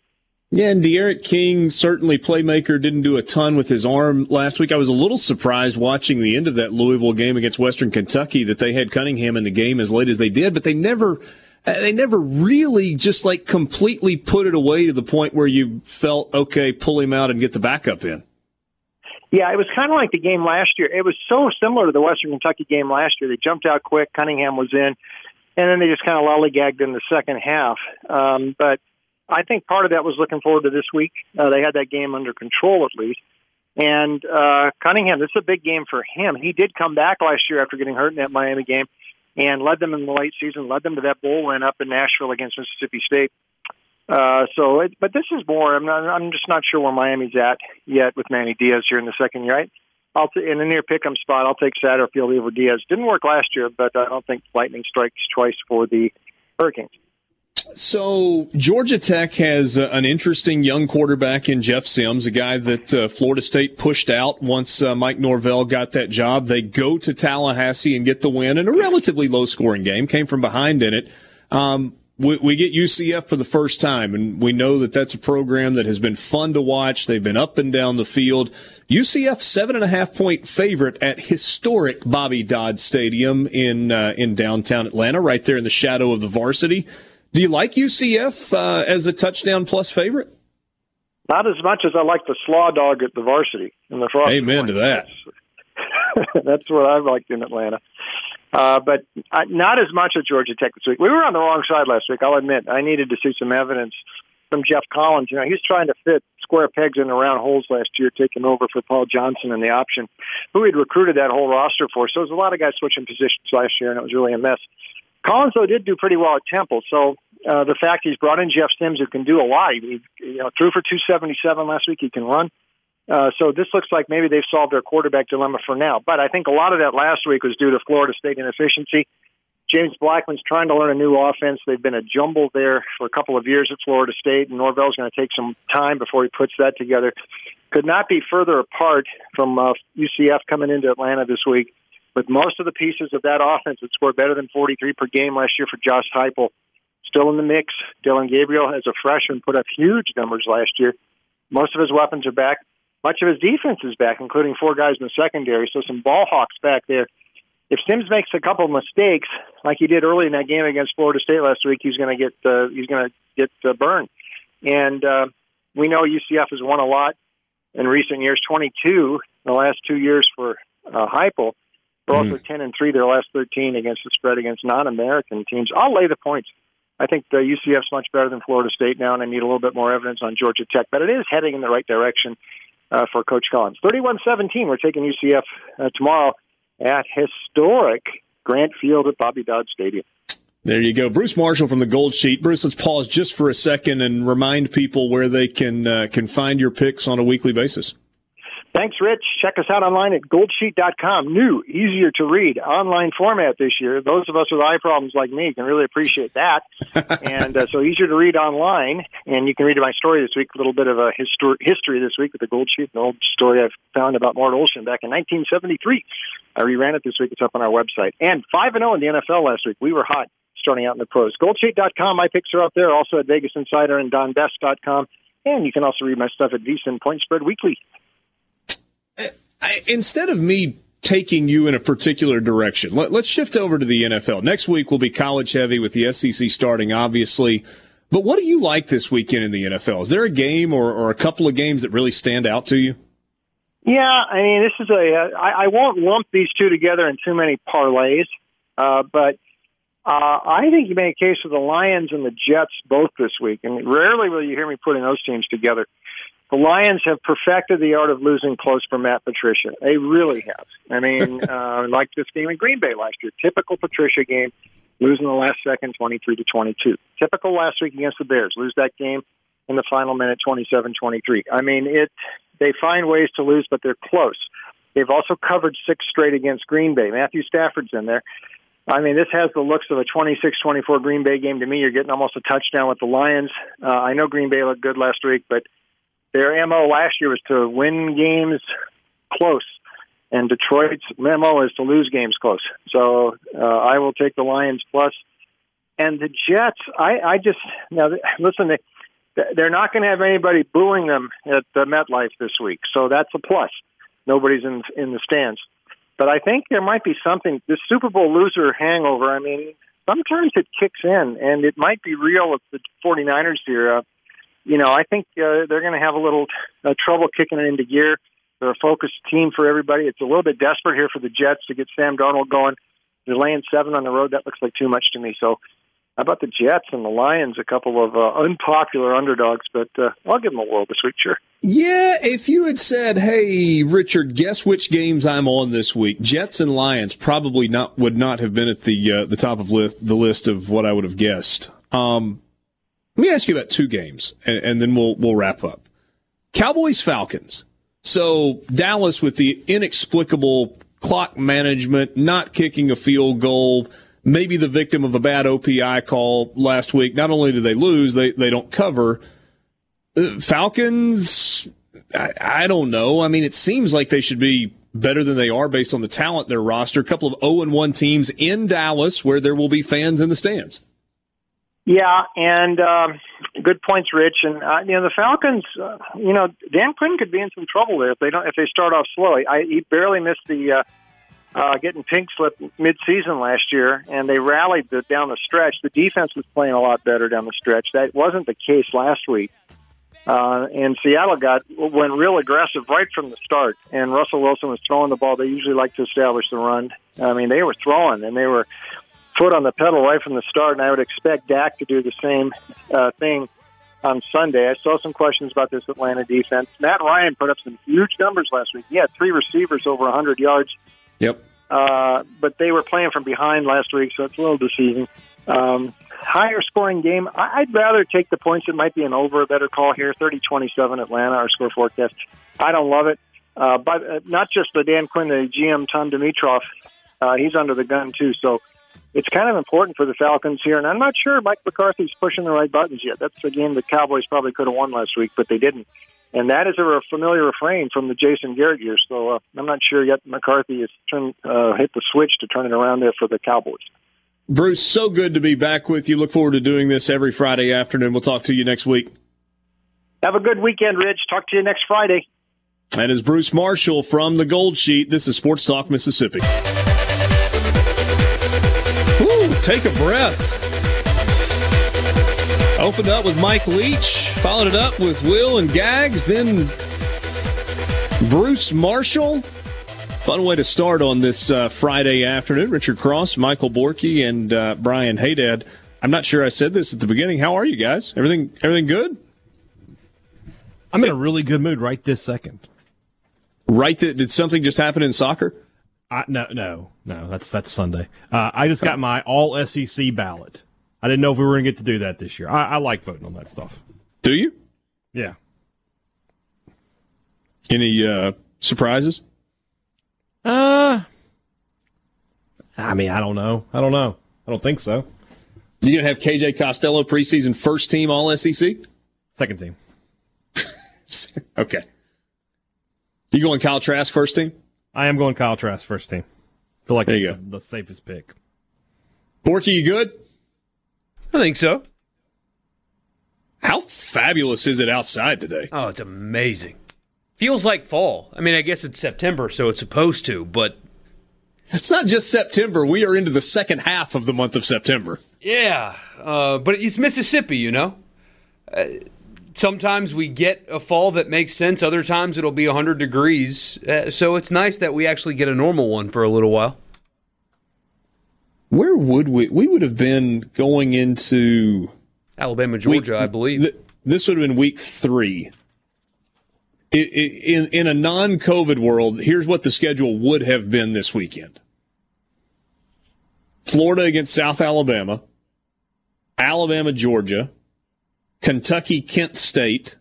Yeah, and D'Eriq King, certainly playmaker, didn't do a ton with his arm last week. I was a little surprised watching the end of that Louisville game against Western Kentucky that they had Cunningham in the game as late as they did, but they never, uh, they never really just like completely put it away to the point where you felt, okay, pull him out and get the backup in. Yeah, it was kind of like the game last year. It was so similar to the Western Kentucky game last year. They jumped out quick. Cunningham was in, and then they just kind of lollygagged in the second half. Um, but I think part of that was looking forward to this week. Uh, they had that game under control at least. And uh, Cunningham, this is a big game for him. He did come back last year after getting hurt in that Miami game and led them in the late season, led them to that bowl win up in Nashville against Mississippi State. Uh, so, it, but this is more. I'm not. I'm just not sure where Miami's at yet with Manny Diaz here in the second year. I, I'll t- in a near pick'em spot. I'll take Satterfield over Diaz. Didn't work last year, but I don't think lightning strikes twice for the Hurricanes. So Georgia Tech has uh, an interesting young quarterback in Jeff Sims, a guy that uh, Florida State pushed out once uh, Mike Norvell got that job. They go to Tallahassee and get the win in a relatively low scoring game, came from behind in it. Um, we, we, get UCF for the first time, and we know that that's a program that has been fun to watch. They've been up and down the field. UCF seven and a half point favorite at historic Bobby Dodd Stadium in uh, in downtown Atlanta, right there in the shadow of the varsity. Do you like UCF uh, as a touchdown plus favorite? Not as much as I like the slaw dog at the varsity in the frost. Amen to that. That's, (laughs) that's what I've liked in Atlanta. Uh, but uh, not as much at Georgia Tech this week. We were on the wrong side last week. I'll admit. I needed to see some evidence from Geoff Collins. You know, he's trying to fit square pegs in round holes last year, taking over for Paul Johnson in the option, who he'd recruited that whole roster for. So there was a lot of guys switching positions last year, and it was really a mess. Collins though did do pretty well at Temple, so uh, the fact he's brought in Jeff Sims who can do a lot. He you know threw for 277 last week. He can run. Uh, so this looks like maybe they've solved their quarterback dilemma for now. But I think a lot of that last week was due to Florida State inefficiency. James Blackman's trying to learn a new offense. They've been a jumble there for a couple of years at Florida State, and Norvell's going to take some time before he puts that together. Could not be further apart from uh, UCF coming into Atlanta this week with most of the pieces of that offense that scored better than 43 per game last year for Josh Heupel still in the mix. Dillon Gabriel, as a freshman, put up huge numbers last year. Most of his weapons are back. Much of his defense is back, including four guys in the secondary. So some ball hawks back there. If Sims makes a couple of mistakes, like he did early in that game against Florida State last week, he's going to get uh, he's going to get uh, burned. And uh, we know UCF has won a lot in recent years. Twenty two in the last two years for uh, Heupel. They're also mm. ten and three their last thirteen against the spread against non-American teams. I'll lay the points. I think the UCF's much better than Florida State now, and I need a little bit more evidence on Georgia Tech. But it is heading in the right direction uh, for Coach Collins. 31-17, we're taking UCF uh, tomorrow at historic Grant Field at Bobby Dodd Stadium. There you go, Bruce Marshall from the Gold Sheet. Bruce, let's pause just for a second and remind people where they can uh, can find your picks on a weekly basis. Thanks, Rich. Check us out online at goldsheet.com. New, easier to read online format this year. Those of us with eye problems like me can really appreciate that. (laughs) and uh, so easier to read online. And you can read my story this week, a little bit of a histor- history this week with the Gold Sheet, an old story I've found about Mort Olshan back in 1973. I reran it this week. It's up on our website. And 5 and 0 in the NFL last week. We were hot starting out in the pros. Goldsheet.com. My picks are up there. Also at Vegas Insider and DonBest.com. And you can also read my stuff at VSiN Point Spread Weekly. I, instead of me taking you in a particular direction, let, us shift over to the NFL. Next week will be college heavy with the SEC starting, obviously. But what do you like this weekend in the NFL? Is there a game or, or a couple of games that really stand out to you? Yeah, I mean, this is a. I, I won't lump these two together in too many parlays, uh, but uh, I think you make a case for the Lions and the Jets both this week, and rarely will you hear me putting those teams together. The Lions have perfected the art of losing close for Matt Patricia. They really have. I mean, (laughs) uh, like this game in Green Bay last year, typical Patricia game, losing the last second, twenty-three to twenty-two. Typical last week against the Bears, lose that game in the final minute, 27-23. I mean, it. They find ways to lose, but they're close. They've also covered six straight against Green Bay. Matthew Stafford's in there. I mean, this has the looks of a 26-24 Green Bay game to me. You're getting almost a touchdown with the Lions. Uh, I know Green Bay looked good last week, but their MO last year was to win games close, and Detroit's MO is to lose games close. So uh, I will take the Lions. And the Jets, I, I just now listen. They, they're not going to have anybody booing them at the MetLife this week, so that's a plus. Nobody's in in the stands, but I think there might be something. This Super Bowl loser hangover. I mean, sometimes it kicks in, and it might be real with the 49ers here. Uh, you know, I think uh, they're going to have a little uh, trouble kicking it into gear. They're a focused team for everybody. It's a little bit desperate here for the Jets to get Sam Darnold going. They're laying seven on the road. That looks like too much to me. So, how about the Jets and the Lions? A couple of uh, unpopular underdogs, but uh, I'll give them a whirl this week, sure. Yeah, if you had said, "Hey, Richard, guess which games I'm on this week?" Jets and Lions probably not would not have been at the uh, the top of list the list of what I would have guessed. Um, let me ask you about two games, and, and then we'll we'll wrap up. Cowboys Falcons. So Dallas with the inexplicable clock management, not kicking a field goal, maybe the victim of a bad OPI call last week. Not only do they lose, they, they don't cover. Uh, Falcons, I, I don't know. I mean, it seems like they should be better than they are based on the talent in their roster. A couple of 0 1 teams in Dallas where there will be fans in the stands. Yeah, and um, good points, Rich. And uh, you know the Falcons. Uh, you know Dan Quinn could be in some trouble there if they don't if they start off slow. I, he barely missed the uh, uh, getting pink slip mid-season last year, and they rallied the, down the stretch. The defense was playing a lot better down the stretch. That wasn't the case last week. Uh, and Seattle got went real aggressive right from the start. And Russell Wilson was throwing the ball. They usually like to establish the run. I mean, they were throwing, and they were foot on the pedal right from the start, and I would expect Dak to do the same uh, thing on Sunday. I saw some questions about this Atlanta defense. Matt Ryan put up some huge numbers last week. He had three receivers over 100 yards. Yep. Uh, but they were playing from behind last week, so it's a little deceiving. Um, higher scoring game. I- I'd rather take the points. It might be an over. A better call here. 30-27 Atlanta. Our score forecast. I don't love it. Uh, but uh, not just the Dan Quinn, the GM Tom Dimitroff. Uh, he's under the gun too. So it's kind of important for the Falcons here, and I'm not sure Mike McCarthy's pushing the right buttons yet. That's a game the Cowboys probably could have won last week, but they didn't. And that is a familiar refrain from the Jason Garrett years. So uh, I'm not sure yet McCarthy has turned, uh, hit the switch to turn it around there for the Cowboys. Bruce, so good to be back with you. Look forward to doing this every Friday afternoon. We'll talk to you next week. Have a good weekend, Rich. Talk to you next Friday. That is Bruce Marshall from the Gold Sheet. This is Sports Talk Mississippi. Take a breath. Opened up with Mike Leach, followed it up with Will and Gags, then Bruce Marshall. Fun way to start on this uh, Friday afternoon. Richard Cross, Michael Borky, and uh, Brian Haydad. I'm not sure I said this at the beginning. How are you guys? Everything everything good? I'm in a really good mood right this second. Right? Th- did something just happen in soccer? I, no, no, no. That's that's Sunday. Uh, I just got my all SEC ballot. I didn't know if we were going to get to do that this year. I, I like voting on that stuff. Do you? Yeah. Any uh, surprises? Uh, I mean, I don't know. I don't know. I don't think so. Do you gonna have KJ Costello preseason first team All SEC? Second team. (laughs) okay. You going Kyle Trask first team? I am going Kyle Trask first team. feel like There you that's the, the safest pick. Borky, you good? I think so. How fabulous is it outside today? Oh, it's amazing. Feels like fall. I mean, I guess it's September, so it's supposed to, but It's not just September. We are into the second half of the month of September. yeah. Uh, but it's Mississippi, you know? Uh, sometimes we get a fall that makes sense, other times it'll be 100 degrees. Uh, so it's nice that we actually get a normal one for a little while. Where would we? We would have been going into Alabama, Georgia, week- I believe. th- this would have been week three. I- I- in in a non-COVID world, here's what the schedule would have been this weekend: Florida against South Alabama, Alabama, Georgia, Kentucky, Kent State,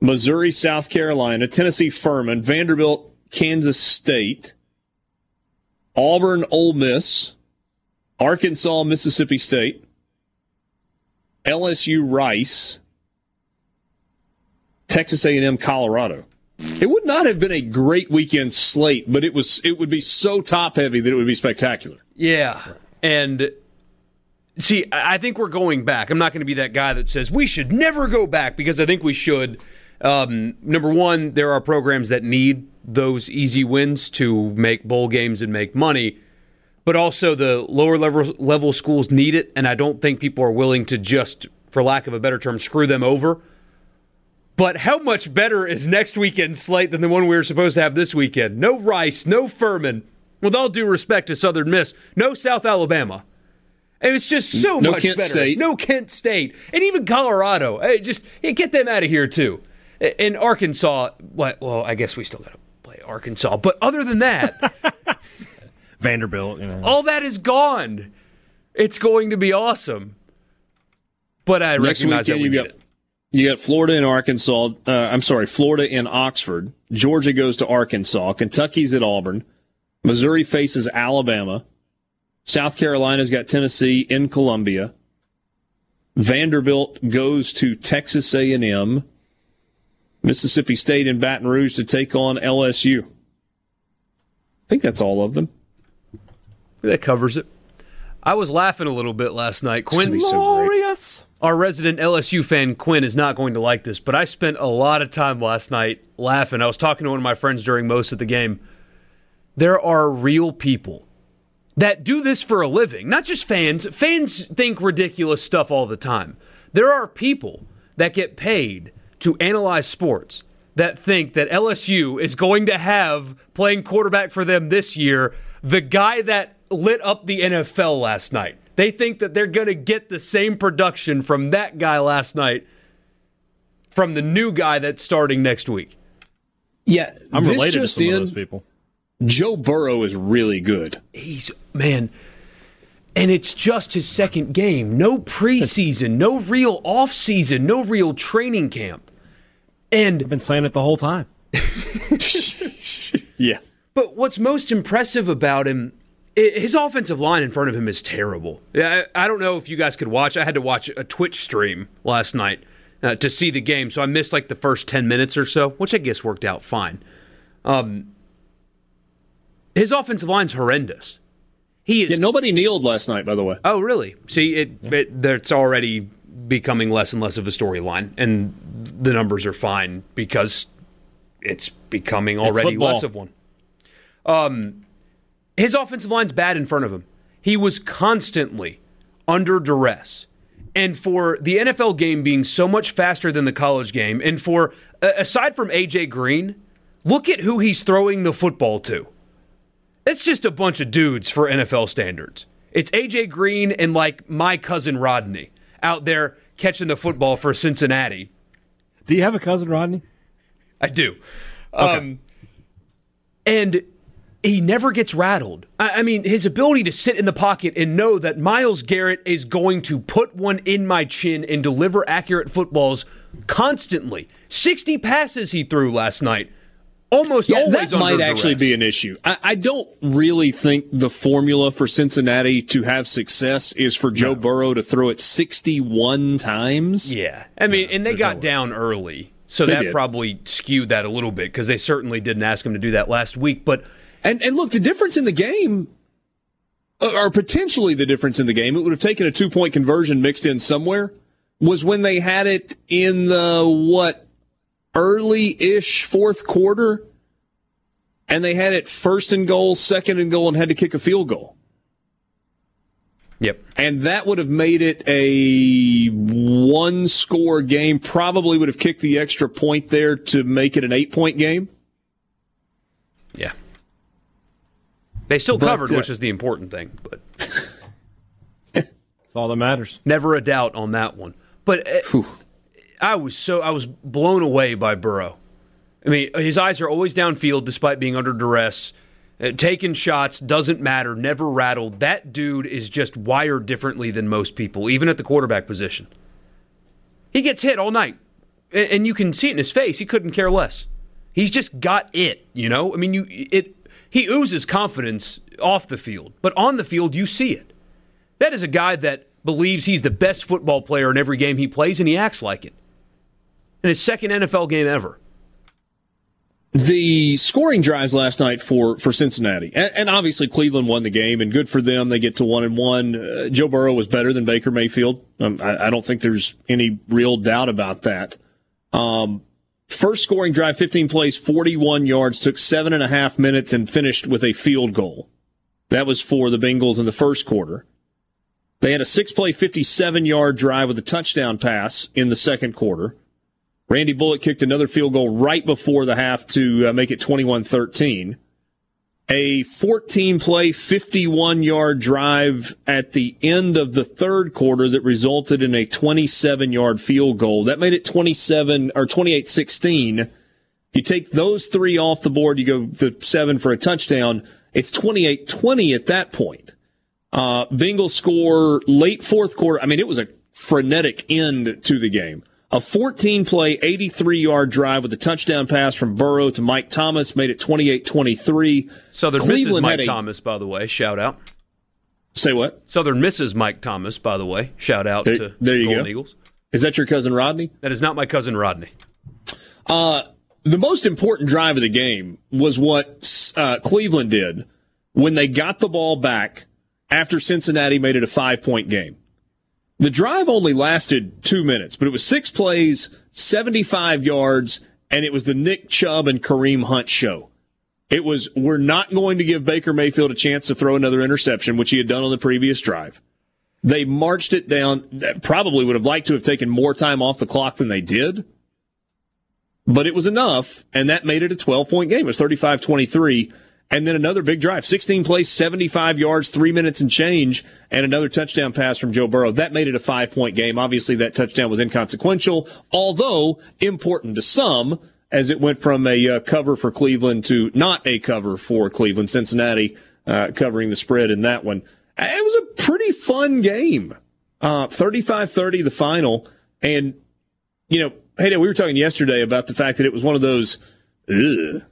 Missouri, South Carolina, Tennessee, Furman, Vanderbilt, Kansas State, Auburn, Ole Miss, Arkansas, Mississippi State, LSU, Rice, Texas A&M, Colorado. It would not have been a great weekend slate, but it was. It would be so top heavy that it would be spectacular. Yeah. And see, I think we're going back. I'm not going to be that guy that says we should never go back because I think we should. Um, number one, there are programs that need those easy wins to make bowl games and make money, but also the lower level level schools need it, and I don't think people are willing to just, for lack of a better term, screw them over. But how much better is next weekend's slate than the one we were supposed to have this weekend? No Rice, no Furman. With all due respect to Southern Miss, no South Alabama. And was just so No much Kent better. State. No Kent State, and even Colorado. Hey, just hey, get them out of here too. In Arkansas, what? Well, I guess we still got to play Arkansas. But other than that, (laughs) Vanderbilt, you know. all that is gone. It's going to be awesome. But I Next recognize that we you need got you got Florida and Arkansas. Uh, I'm sorry, Florida and Oxford, Georgia goes to Arkansas. Kentucky's at Auburn. Missouri faces Alabama. South Carolina's got Tennessee in Columbia. Vanderbilt goes to Texas A&M. Mississippi State in Baton Rouge to take on LSU. I think that's all of them. That covers it. I was laughing a little bit last night. Quinn, Glorious. our resident LSU fan Quinn is not going to like this, but I spent a lot of time last night laughing. I was talking to one of my friends during most of the game. There are real people that do this for a living, not just fans. Fans think ridiculous stuff all the time. There are people that get paid to analyze sports that think that LSU is going to have playing quarterback for them this year the guy that lit up the NFL last night. They think that they're going to get the same production from that guy last night from the new guy that's starting next week. Yeah, I'm this related to some in, of those people. Joe Burrow is really good. He's man, and it's just his second game. No preseason, no real offseason, no real training camp. And I've been saying it the whole time. (laughs) Yeah. But what's most impressive about him, his offensive line in front of him is terrible. I, I don't know if you guys could watch. I had to watch a Twitch stream last night uh, to see the game, so I missed like the first 10 minutes or so, which I guess worked out fine. Um, his offensive line's horrendous. He is. Yeah, nobody kneeled last night, by the way. oh, really? See, it, it that's already becoming less and less of a storyline, and the numbers are fine because it's becoming already football. less of one. Um, his offensive line's bad in front of him. He was constantly under duress. And for the NFL game being so much faster than the college game, and for aside from AJ Green, look at who he's throwing the football to. It's just a bunch of dudes for NFL standards. It's AJ Green and like my cousin Rodney out there catching the football for Cincinnati. Do you have a cousin, Rodney? I do. Um, and he never gets rattled. I, I mean, his ability to sit in the pocket and know that Myles Garrett is going to put one in my chin and deliver accurate footballs constantly. 60 passes he threw last night. Almost Yeah, always that might actually be an issue. I, I don't really think the formula for Cincinnati to have success is for Joe Burrow to throw it 61 times. Yeah. I mean, and they got down early. So They that did. probably skewed that a little bit because they certainly didn't ask him to do that last week. But And and look, the difference in the game, uh, or potentially the difference in the game, it would have taken a two point conversion mixed in somewhere, was when they had it in the what early ish fourth quarter, and they had it first and goal, second and goal, and had to kick a field goal. Yep. And that would have made it a one score game. Probably would have kicked the extra point there to make it an eight point game. Yeah. They still But, covered, uh, which is the important thing. But (laughs) That's all that matters. never a doubt on that one. But uh, I was so I was blown away by Burrow. I mean, his eyes are always downfield despite being under duress. Uh, taking shots doesn't matter, never rattled. That dude is just wired differently than most people, even at the quarterback position. He gets hit all night, and, and you can see it in his face. He couldn't care less. He's just got it, you know. I mean, you it. He oozes confidence off the field, but on the field, you see it. That is a guy that believes he's the best football player in every game he plays, and he acts like it. In his second NFL game ever. the scoring drives last night for for Cincinnati, and, and obviously Cleveland won the game, and good for them. They get to one and one. Uh, Joe Burrow was better than Baker Mayfield. Um, I, I don't think there's any real doubt about that. Um, first scoring drive, 15 plays, 41 yards, took seven and a half minutes, and finished with a field goal. That was for the Bengals in the first quarter. They had a six play, 57 yard drive with a touchdown pass in the second quarter. Randy Bullock kicked another field goal right before the half to uh, make it 21 13. A 14 play, 51 yard drive at the end of the third quarter that resulted in a 27 yard field goal. That made it 27 or 28 16. You take those three off the board, you go to seven for a touchdown. It's 28 20 at that point. Uh, Bengals score late fourth quarter. I mean, it was a frenetic end to the game. A 14 play, 83 yard drive with a touchdown pass from Burrow to Mike Thomas made it 28 23. Southern Cleveland misses Mike a, Thomas, by the way. Shout out. Say what? Southern misses Mike Thomas, by the way. Shout out there, to there you Golden go. Eagles. Is that your cousin Rodney? That is not my cousin Rodney. Uh, the most important drive of the game was what uh, Cleveland did when they got the ball back after Cincinnati made it a five point game. The drive only lasted two minutes, but it was six plays, 75 yards, and it was the Nick Chubb and Kareem Hunt show. It was, we're not going to give Baker Mayfield a chance to throw another interception, which he had done on the previous drive. They marched it down, probably would have liked to have taken more time off the clock than they did, but it was enough, and that made it a 12 point game. It was 35 23 and then another big drive, 16 plays, 75 yards, three minutes and change, and another touchdown pass from Joe Burrow. That made it a five point game. Obviously, that touchdown was inconsequential, although important to some, as it went from a uh, cover for Cleveland to not a cover for Cleveland. Cincinnati uh, covering the spread in that one. It was a pretty fun game. Uh, 35 30, the final. And, you know, hey, we were talking yesterday about the fact that it was one of those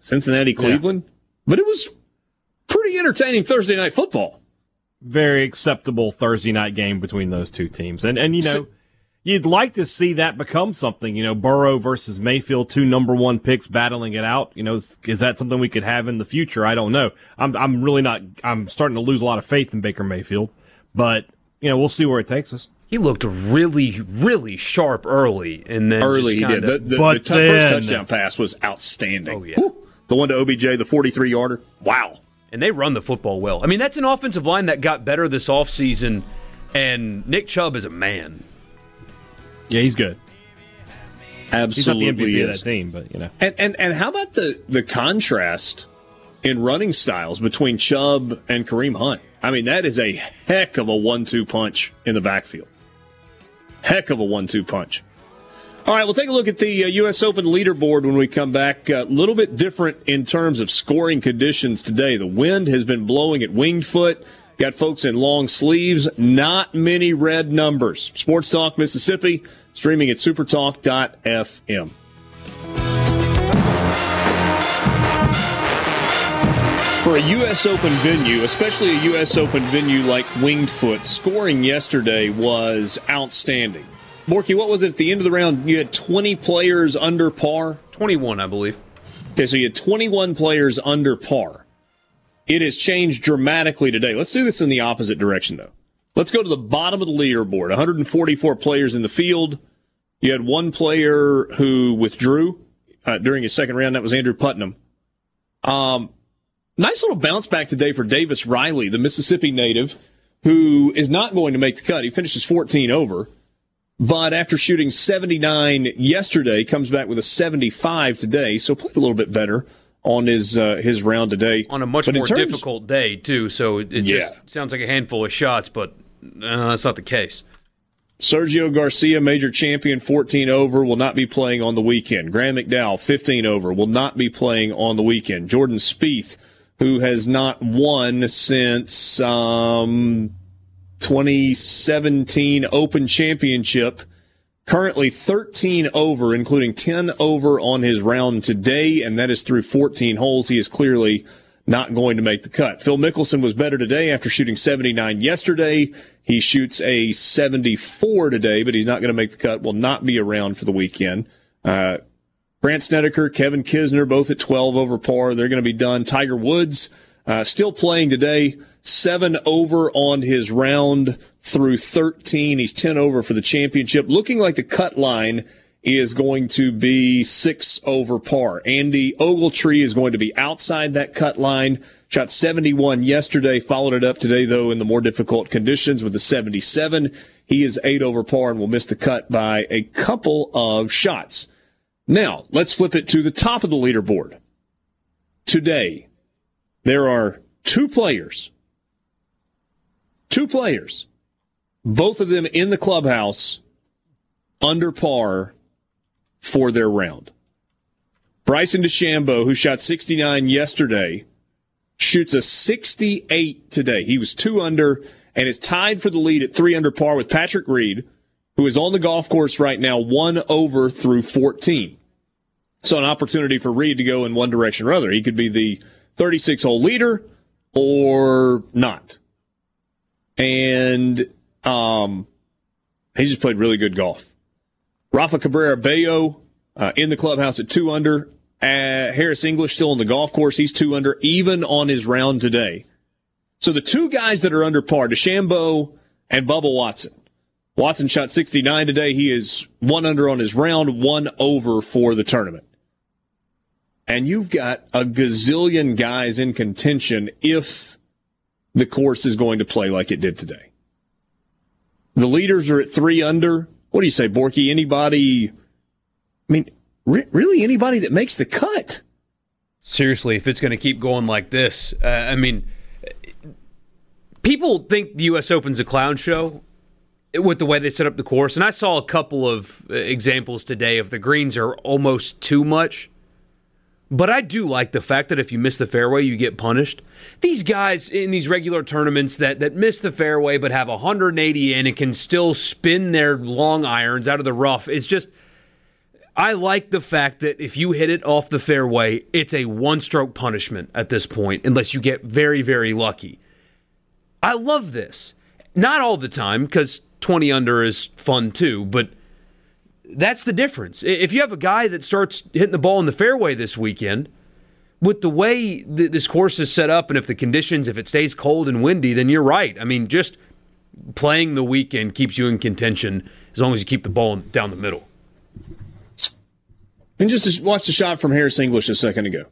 Cincinnati Cleveland. Yeah but it was pretty entertaining Thursday night football. Very acceptable Thursday night game between those two teams. And and you know, you'd like to see that become something, you know, Burrow versus Mayfield, two number 1 picks battling it out. You know, is, is that something we could have in the future? I don't know. I'm I'm really not I'm starting to lose a lot of faith in Baker Mayfield, but you know, we'll see where it takes us. He looked really, really sharp early, and then early he did. The, the, the t- then, first touchdown pass was outstanding. Oh yeah. Whew. The one to OBJ, the 43 yarder. Wow. And they run the football well. I mean, that's an offensive line that got better this offseason, and Nick Chubb is a man. Yeah, he's good. Absolutely. He's not the MVP is. of that team, but you know. And and and how about the the contrast in running styles between Chubb and Kareem Hunt? I mean, that is a heck of a one-two punch in the backfield. Heck of a one-two punch. All right, we'll take a look at the uh, U.S. Open leaderboard when we come back. A uh, little bit different in terms of scoring conditions today. The wind has been blowing at Winged Foot. Got folks in long sleeves. Not many red numbers. Sports Talk Mississippi, streaming at supertalk.fm. For a U.S. Open venue, especially a U.S. Open venue like Winged Foot, scoring yesterday was outstanding. Borky, what was it at the end of the round? You had 20 players under par? 21, I believe. Okay, so you had 21 players under par. It has changed dramatically today. Let's do this in the opposite direction, though. Let's go to the bottom of the leaderboard 144 players in the field. You had one player who withdrew uh, during his second round. That was Andrew Putnam. Um, nice little bounce back today for Davis Riley, the Mississippi native, who is not going to make the cut. He finishes 14 over. But after shooting 79 yesterday, comes back with a 75 today. So played a little bit better on his uh, his round today on a much but more terms, difficult day too. So it, yeah. just sounds like a handful of shots, but uh, that's not the case. Sergio Garcia, major champion, 14 over, will not be playing on the weekend. Graham McDowell, 15 over, will not be playing on the weekend. Jordan Spieth, who has not won since um, 2017 Open Championship. Currently 13 over, including 10 over on his round today, and that is through 14 holes. He is clearly not going to make the cut. Phil Mickelson was better today after shooting 79 yesterday. He shoots a 74 today, but he's not going to make the cut. Will not be around for the weekend. Uh, Brandt Snedeker, Kevin Kisner, both at 12 over par. They're going to be done. Tiger Woods uh, still playing today seven over on his round through 13. He's 10 over for the championship. Looking like the cut line is going to be six over par. Andy Ogletree is going to be outside that cut line. Shot 71 yesterday, followed it up today, though, in the more difficult conditions with the 77. He is eight over par and will miss the cut by a couple of shots. Now, let's flip it to the top of the leaderboard. Today, there are two players Two players, both of them in the clubhouse under par for their round. Bryson DeChambeau, who shot 69 yesterday, shoots a 68 today. He was two under and is tied for the lead at three under par with Patrick Reed, who is on the golf course right now, one over through 14. So an opportunity for Reed to go in one direction or other. He could be the 36 hole leader or not. And um, he just played really good golf. Rafa Cabrera Bello uh, in the clubhouse at two under. Uh, Harris English still on the golf course. He's two under, even on his round today. So the two guys that are under par, DeChambeau and Bubba Watson. Watson shot 69 today. He is one under on his round, one over for the tournament. And you've got a gazillion guys in contention if the course is going to play like it did today. The leaders are at three under. What do you say, Borky? Anybody? I mean, re- really anybody that makes the cut? Seriously, if it's going to keep going like this, uh, I mean, people think the U.S. Open's a clown show with the way they set up the course. And I saw a couple of uh, examples today of the greens are almost too much. But I do like the fact that if you miss the fairway, you get punished. These guys in these regular tournaments that, that miss the fairway but have 180 in and can still spin their long irons out of the rough, it's just. I like the fact that if you hit it off the fairway, it's a one stroke punishment at this point, unless you get very, very lucky. I love this. Not all the time, because 20 under is fun too, but that's the difference. If you have a guy that starts hitting the ball in the fairway this weekend, with the way th- this course is set up, and if the conditions, if it stays cold and windy, then you're right. I mean, just playing the weekend keeps you in contention as long as you keep the ball down the middle. And just watch the shot from Harris English a second ago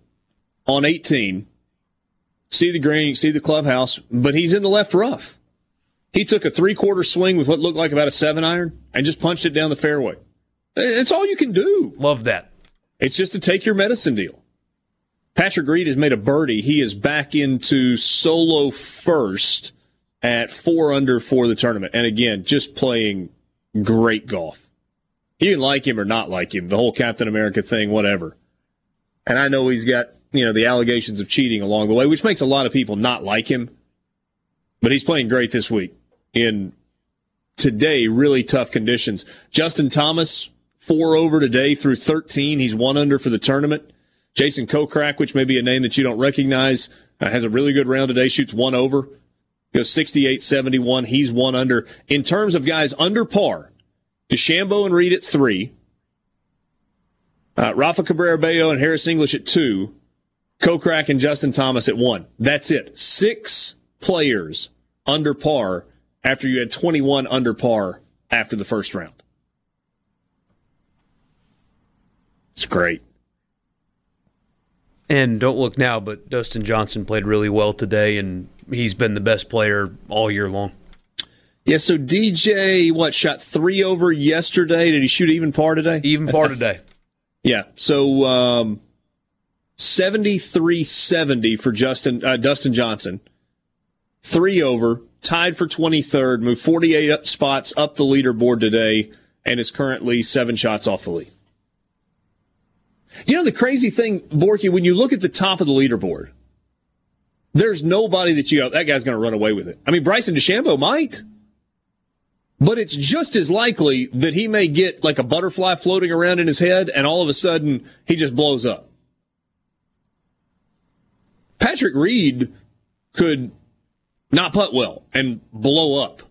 on 18. See the green, see the clubhouse, but he's in the left rough. He took a three quarter swing with what looked like about a seven iron and just punched it down the fairway. It's all you can do. Love that. It's just to take your medicine deal. Patrick Reed has made a birdie. He is back into solo first at four under for the tournament. And again, just playing great golf. You can like him or not like him, the whole Captain America thing, whatever. And I know he's got, you know, the allegations of cheating along the way, which makes a lot of people not like him. But he's playing great this week in today really tough conditions. Justin Thomas, four over today through 13. He's one under for the tournament. Jason Kokrak, which may be a name that you don't recognize, uh, has a really good round today, shoots one over, goes 68 71. He's one under. In terms of guys under par, DeChambeau and Reed at three, uh, Rafa Cabrera Bello and Harris English at two, Kokrak and Justin Thomas at one. That's it. Six players under par after you had 21 under par after the first round. It's great. And don't look now, but Dustin Johnson played really well today, and he's been the best player all year long. Yeah, so DJ, what, shot three over yesterday? Did he shoot even par today? Even par today. Yeah, so um, 73 70 for Justin uh, Dustin Johnson. Three over, tied for 23rd, moved 48 up spots up the leaderboard today, and is currently seven shots off the lead. You know, the crazy thing, Borky, when you look at the top of the leaderboard, there's nobody that you go, that guy's going to run away with it. I mean, Bryson DeChambeau might, but it's just as likely that he may get like a butterfly floating around in his head and all of a sudden he just blows up. Patrick Reed could not putt well and blow up.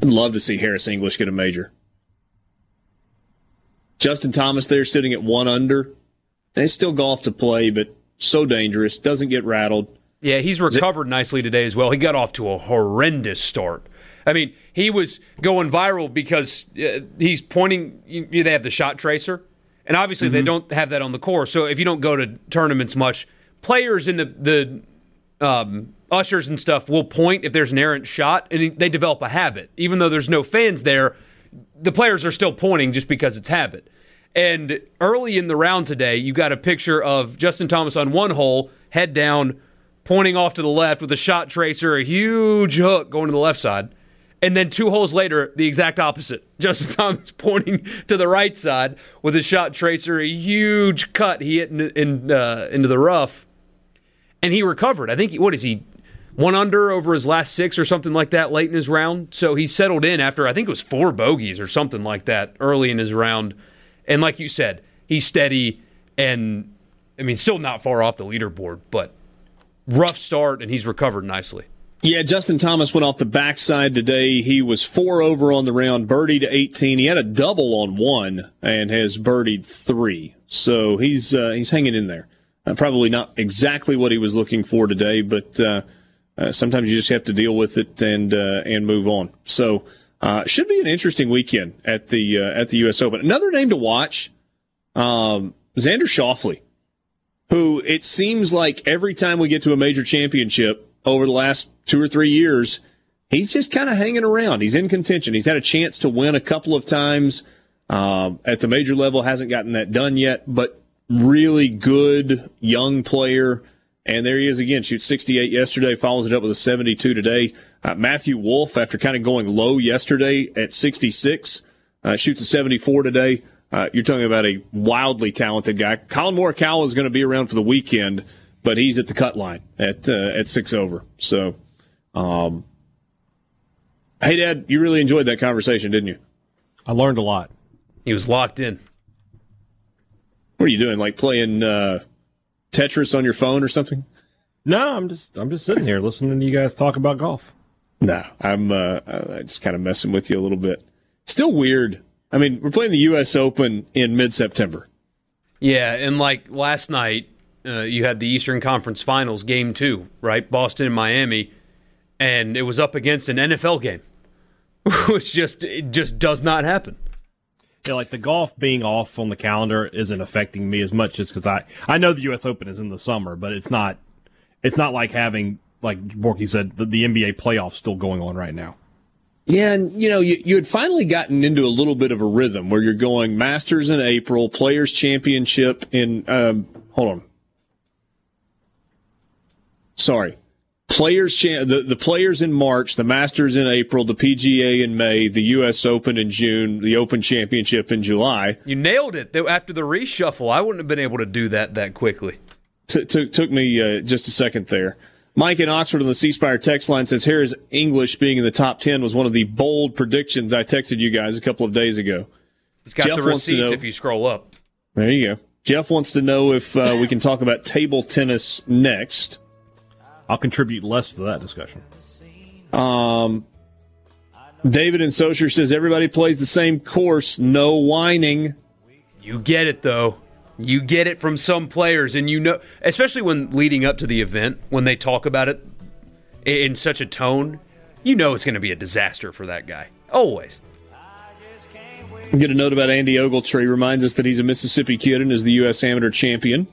I'd love to see Harris English get a major. Justin Thomas there sitting at one under. And it's still golf to play, but so dangerous. Doesn't get rattled. Yeah, he's recovered nicely today as well. He got off to a horrendous start. I mean, he was going viral because uh, he's pointing. You, they have the shot tracer, and obviously mm-hmm. they don't have that on the course. So if you don't go to tournaments much, players in the the um, ushers and stuff will point if there's an errant shot, and they develop a habit. Even though there's no fans there, the players are still pointing just because it's habit. And early in the round today, you got a picture of Justin Thomas on one hole, head down, pointing off to the left with a shot tracer, a huge hook going to the left side. And then two holes later, the exact opposite. (laughs) Justin Thomas pointing to the right side with a shot tracer, a huge cut he hit in, in uh, into the rough, and he recovered. I think what is he one under over his last six or something like that late in his round. So he settled in after I think it was four bogeys or something like that early in his round. And like you said, he's steady and I mean still not far off the leaderboard, but rough start and he's recovered nicely. Yeah, Justin Thomas went off the backside today. He was four over on the round, birdied 18. He had a double on one and has birdied three. So he's uh, he's hanging in there. Uh, probably not exactly what he was looking for today, but uh, uh sometimes you just have to deal with it and uh, and move on. So uh, should be an interesting weekend at the at the U.S. Open. Another name to watch, um, Xander Schauffele, who it seems like every time we get to a major championship over the last two or three years, he's just kind of hanging around. He's in contention. He's had a chance to win a couple of times uh, at the major level, hasn't gotten that done yet, but really good young player. And there he is again, shoots 68 yesterday, follows it up with a 72 today. Uh, Matthew Wolff, after kind of going low yesterday at 66, uh, shoots a 74 today. Uh, you're talking about a wildly talented guy. Collin Morikawa is going to be around for the weekend, but he's at the cut line at uh, at six over. So um, hey, Dad, you really enjoyed that conversation, didn't you? I learned a lot. He was locked in. What are you doing? Like playing uh, Tetris on your phone or something? No, I'm just I'm just sitting here listening to you guys talk about golf. No, I'm uh, I just kind of messing with you a little bit. Still weird. I mean, we're playing the U.S. Open in mid-September. Yeah, and like last night, uh, you had the Eastern Conference Finals, Game Two, right? Boston and Miami and it was up against an NFL game, (laughs) which just it just does not happen. Yeah, like the golf being off on the calendar isn't affecting me as much just because I I know the U.S. Open is in the summer, but it's not it's not like having like Borky said the, the NBA playoffs still going on right now. Yeah, and you know, you, you had finally gotten into a little bit of a rhythm where you're going Masters in April, Players Championship in. Um, hold on. Sorry, players the, the players in March, the Masters in April, the PGA in May, the US Open in June, the Open Championship in July. You nailed it. After the reshuffle, I wouldn't have been able to do that that quickly. T- t- took me uh, just a second there. Mike in Oxford on the C Spire text line says Harris English being in the top 10 was one of the bold predictions I texted you guys a couple of days ago. He's got Jeff the receipts know, if you scroll up. There you go. Jeff wants to know if uh, we can talk about table tennis next. I'll contribute less to that discussion. Um, David and Socher says everybody plays the same course, no whining. You get it though. You get it from some players, and you know, especially when leading up to the event, when they talk about it in such a tone, you know it's going to be a disaster for that guy. Always. Get a note about Andy Ogletree. Reminds us that he's a Mississippi kid and is the U.S. amateur champion.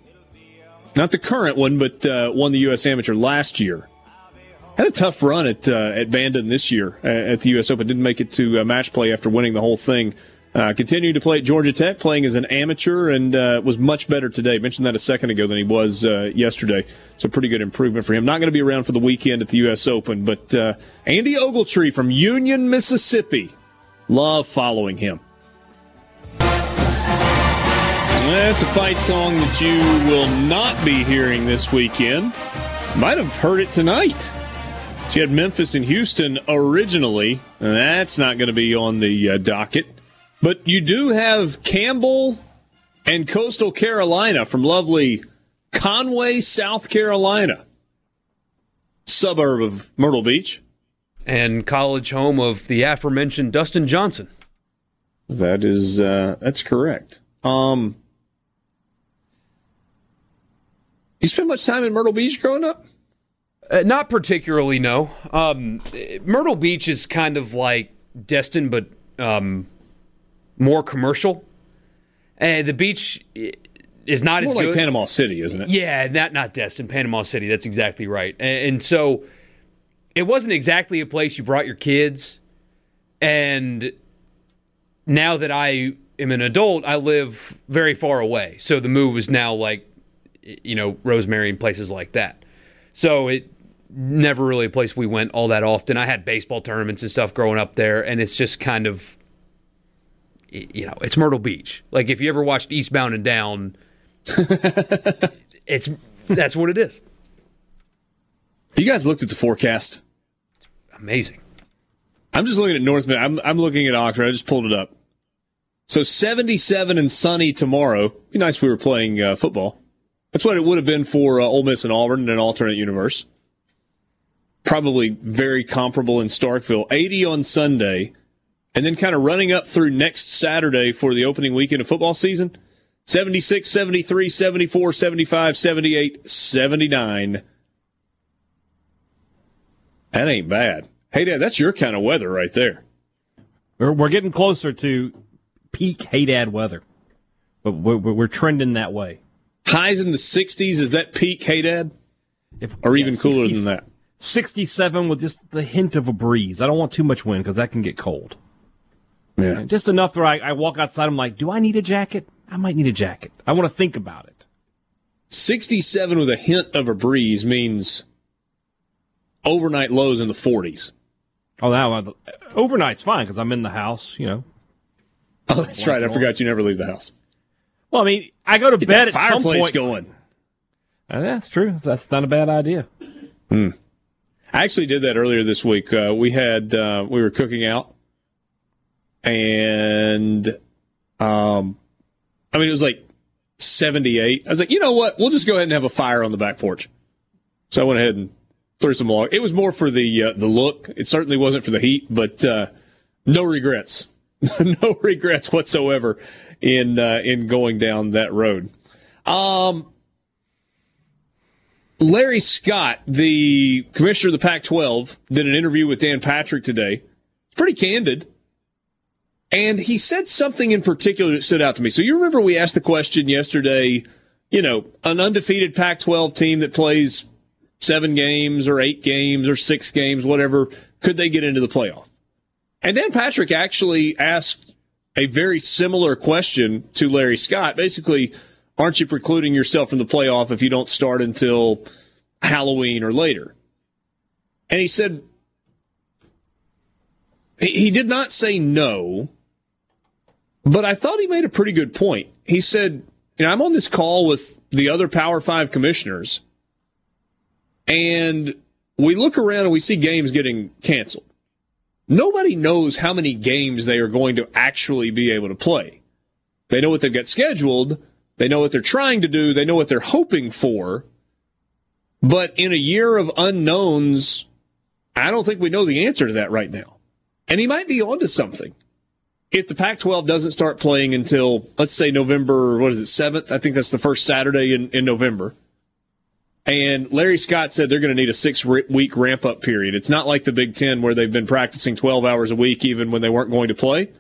Not the current one, but uh, won the U.S. Amateur last year. Had a tough run at uh, at Bandon this year uh, at the U.S. Open. Didn't make it to uh, match play after winning the whole thing. Uh, continued to play at Georgia Tech, playing as an amateur, and uh, was much better today. Mentioned that a second ago than he was uh, yesterday. So pretty good improvement for him. Not going to be around for the weekend at the U.S. Open, but uh, Andy Ogletree from Union, Mississippi. Love following him. That's a fight song that you will not be hearing this weekend. Might have heard it tonight. She had Memphis and Houston originally. That's not going to be on the uh, docket. But you do have Campbell and Coastal Carolina from lovely Conway, South Carolina, suburb of Myrtle Beach. And college home of the aforementioned Dustin Johnson. That is, uh, that's correct. Um, You spend much time in Myrtle Beach growing up? Uh, not particularly, no. Um, Myrtle Beach is kind of like Destin, but um, more commercial. And the beach is not more as like good. Panama City, isn't it? Yeah, not not Destin, Panama City. That's exactly right. And, and so it wasn't exactly a place you brought your kids. And now that I am an adult, I live very far away. So the move is now like you know, Rosemary and places like that. So it never really a place we went all that often. I had baseball tournaments and stuff growing up there, and it's just kind of, you know, it's Myrtle Beach. Like if you ever watched Eastbound and Down, (laughs) it's that's what it is. You guys looked at the forecast? Amazing. I'm just looking at North. I'm I'm looking at Oxford. I just pulled it up. So 77 and sunny tomorrow. Be nice if we were playing uh, football. That's what it would have been for uh, Ole Miss and Auburn in an alternate universe. Probably very comparable in Starkville. 80 on Sunday, and then kind of running up through next Saturday for the opening weekend of football season. 76, 73, 74, 75, 78, 79. That ain't bad. Hey, Dad, that's your kind of weather right there. We're, we're getting closer to peak Hey Dad weather, but we're, we're trending that way. Highs in the 60s. Is that peak Hey Dad? If, Or yeah, even cooler 60 than that? 67 with just the hint of a breeze. I don't want too much wind because that can get cold. Yeah. Just enough where I, I walk outside. I'm like, do I need a jacket? I might need a jacket. I want to think about it. 67 with a hint of a breeze means overnight lows in the 40s. Oh, now uh, overnight's fine because I'm in the house. You know. Oh, that's right. I forgot you never leave the house. Well, I mean, I go to Get bed at some fireplace point. going. Uh, that's true. That's not a bad idea. I actually did that earlier this week. Uh, we had uh, we were cooking out, and um, I mean it was like seventy eight. I was like, you know what? We'll just go ahead and have a fire on the back porch. So I went ahead and threw some log. It was more for the uh, the look. It certainly wasn't for the heat, but uh, no regrets, (laughs) no regrets whatsoever in uh, in going down that road. Um, Larry Scott, the commissioner of the Pac 12, did an interview with Dan Patrick today. Pretty candid. And he said something in particular that stood out to me. So you remember we asked the question yesterday, you know, an undefeated Pac 12 team that plays seven games or eight games or six games, whatever, could they get into the playoff? And Dan Patrick actually asked a very similar question to Larry Scott. Basically, aren't you precluding yourself from the playoff if you don't start until Halloween or later? And he said, he did not say no, but I thought he made a pretty good point. He said, you know, I'm on this call with the other Power Five commissioners, and we look around and we see games getting canceled. Nobody knows how many games they are going to actually be able to play. They know what they've got scheduled. They know what they're trying to do. They know what they're hoping for. But in a year of unknowns, I don't think we know the answer to that right now. And he might be onto something. If the Pac 12 doesn't start playing until, let's say, November, what is it, 7th? I think that's the first Saturday in, in November. And Larry Scott said they're going to need a six week ramp up period. It's not like the Big Ten where they've been practicing 12 hours a week even when they weren't going to play.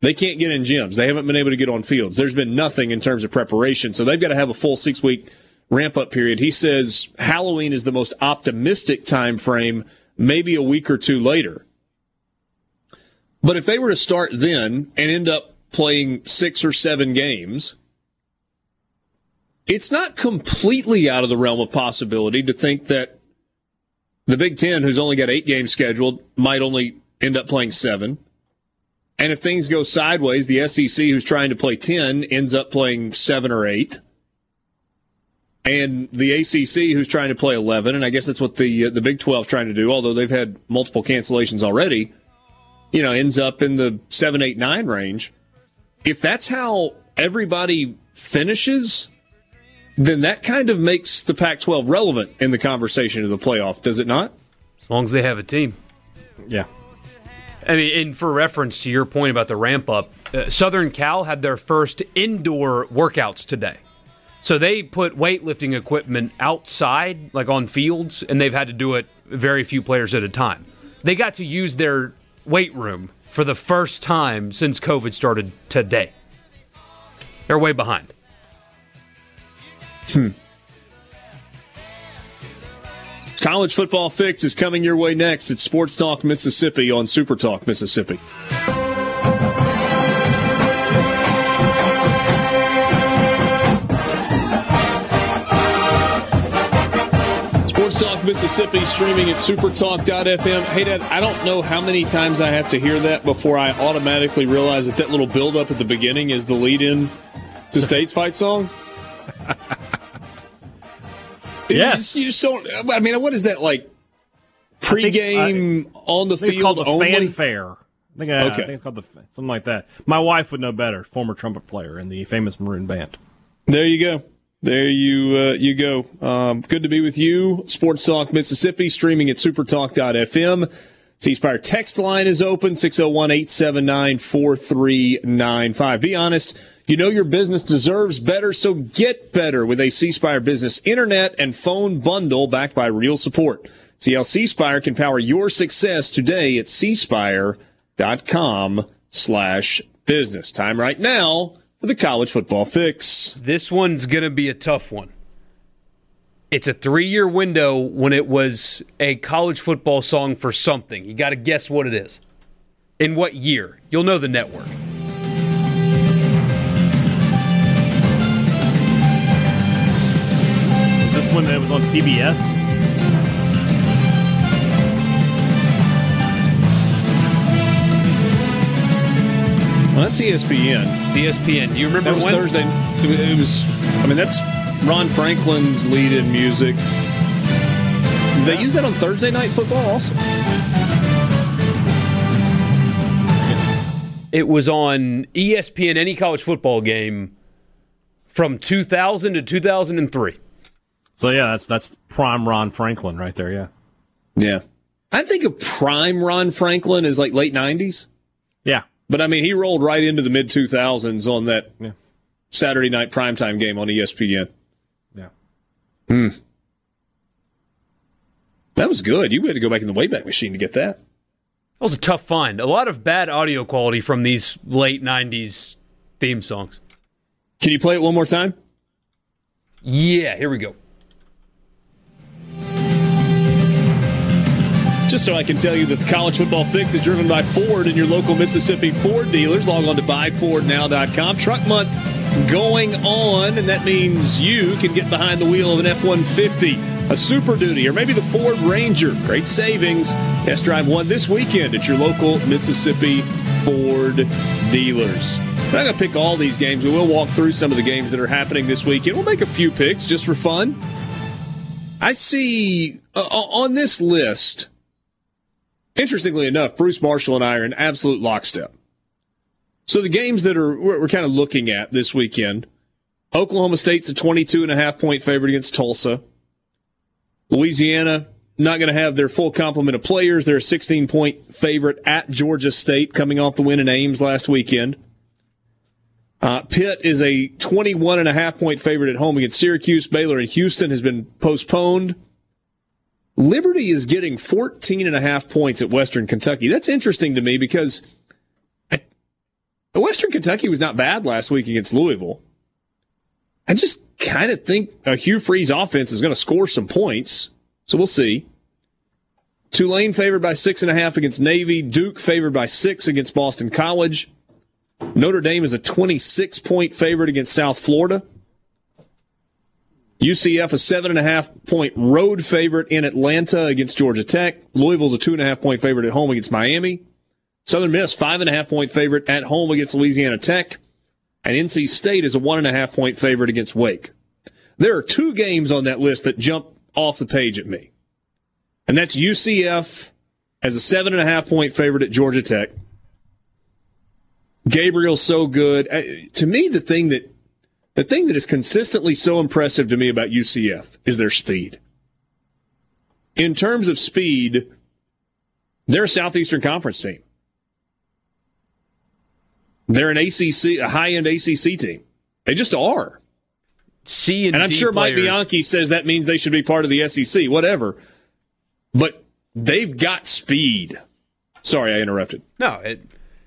They can't get in gyms. They haven't been able to get on fields. There's been nothing in terms of preparation. So they've got to have a full six week ramp up period. He says Halloween is the most optimistic time frame, maybe a week or two later. But if they were to start then and end up playing six or seven games, it's not completely out of the realm of possibility to think that the Big Ten, who's only got eight games scheduled, might only end up playing seven. And if things go sideways, the SEC, who's trying to play 10, ends up playing seven or eight. And the ACC, who's trying to play 11, and I guess that's what the uh, the Big 12 is trying to do, although they've had multiple cancellations already, you know, ends up in the 7, 8, 9 range. If that's how everybody finishes, then that kind of makes the Pac 12 relevant in the conversation of the playoff, does it not? As long as they have a team. Yeah. I mean, and for reference to your point about the ramp up, uh, Southern Cal had their first indoor workouts today. So they put weightlifting equipment outside, like on fields, and they've had to do it very few players at a time. They got to use their weight room for the first time since COVID started today. They're way behind. Hmm. College football fix is coming your way next. It's Sports Talk Mississippi on Super Talk Mississippi. Sports Talk Mississippi streaming at supertalk.fm. Hey, Dad, I don't know how many times I have to hear that before I automatically realize that that little build up at the beginning is the lead in to State's fight song. Yes. You just don't. I mean, what is that like? Pre-game on the I think it's field called only. fanfare. I think, uh, I Okay. think it's called the something like that. My wife would know better. Former trumpet player in the famous Maroon Band. There you go. There you uh, you go. Um, good to be with you. Sports Talk Mississippi, streaming at supertalk.fm. C Spire text line is open, 601-879-4395. Be honest, you know your business deserves better, so get better with a Spire business internet and phone bundle backed by real support. See how C Spire can power your success today at cspire.com slash business. Time right now for the college football fix. This one's going to be a tough one. It's a three year window when it was a college football song for something. You got to guess what it is. In what year? You'll know the network. Was this one that was on TBS? Well, that's E ESPN. ESPN. Do you remember That was when? Thursday. It was. I mean, that's Ron Franklin's lead in music. Did they use that on Thursday night football also? It was on ESPN, any college football game from 2000 to 2003. So yeah, that's that's prime Ron Franklin right there. Yeah, Yeah. I think of prime Ron Franklin as like late '90s, yeah. but I mean, he rolled right into the mid 2000s on that Yeah. Saturday night primetime game on ESPN. Hmm. That was good. You had to go back in the Wayback Machine to get that. That was a tough find. A lot of bad audio quality from these late 90s theme songs. Can you play it one more time? Yeah, here we go. Just so I can tell you that the college football fix is driven by Ford and your local Mississippi Ford dealers. Log on to buyfordnow.com. Truck month going on, and that means you can get behind the wheel of an F 150, a Super Duty, or maybe the Ford Ranger. Great savings. Test drive one this weekend at your local Mississippi Ford dealers. I'm not going to pick all these games, but we'll walk through some of the games that are happening this weekend. We'll make a few picks just for fun. I see uh, on this list. Interestingly enough, Bruce Marshall and I are in absolute lockstep. So the games that are we're, we're kind of looking at this weekend, Oklahoma State's a 22 and a half point favorite against Tulsa. Louisiana not going to have their full complement of players. They're a 16 point favorite at Georgia State coming off the win in Ames last weekend. Uh, Pitt is a 21 and a half point favorite at home against Syracuse. Baylor and Houston has been postponed. Liberty is getting 14 and a half points at Western Kentucky. That's interesting to me because Western Kentucky was not bad last week against Louisville. I just kind of think a Hugh Freeze offense is going to score some points. So we'll see. Tulane favored by six and a half against Navy. Duke favored by six against Boston College. Notre Dame is a 26 point favorite against South Florida. UCF a seven and a half point road favorite in Atlanta against Georgia Tech. Louisville's a two and a half point favorite at home against Miami. Southern Miss five and a half point favorite at home against Louisiana Tech. And NC State is a one and a half point favorite against Wake. There are two games on that list that jump off the page at me. And that's UCF as a seven and a half point favorite at Georgia Tech. Gabriel's so good. Uh, To me, the thing that the thing that is consistently so impressive to me about UCF is their speed. In terms of speed, they're a Southeastern Conference team. They're an ACC, a high-end ACC team. They just are. C and, And I'm D sure Mike Bianchi says that means they should be part of the SEC, whatever. But they've got speed. Sorry, I interrupted. No, it,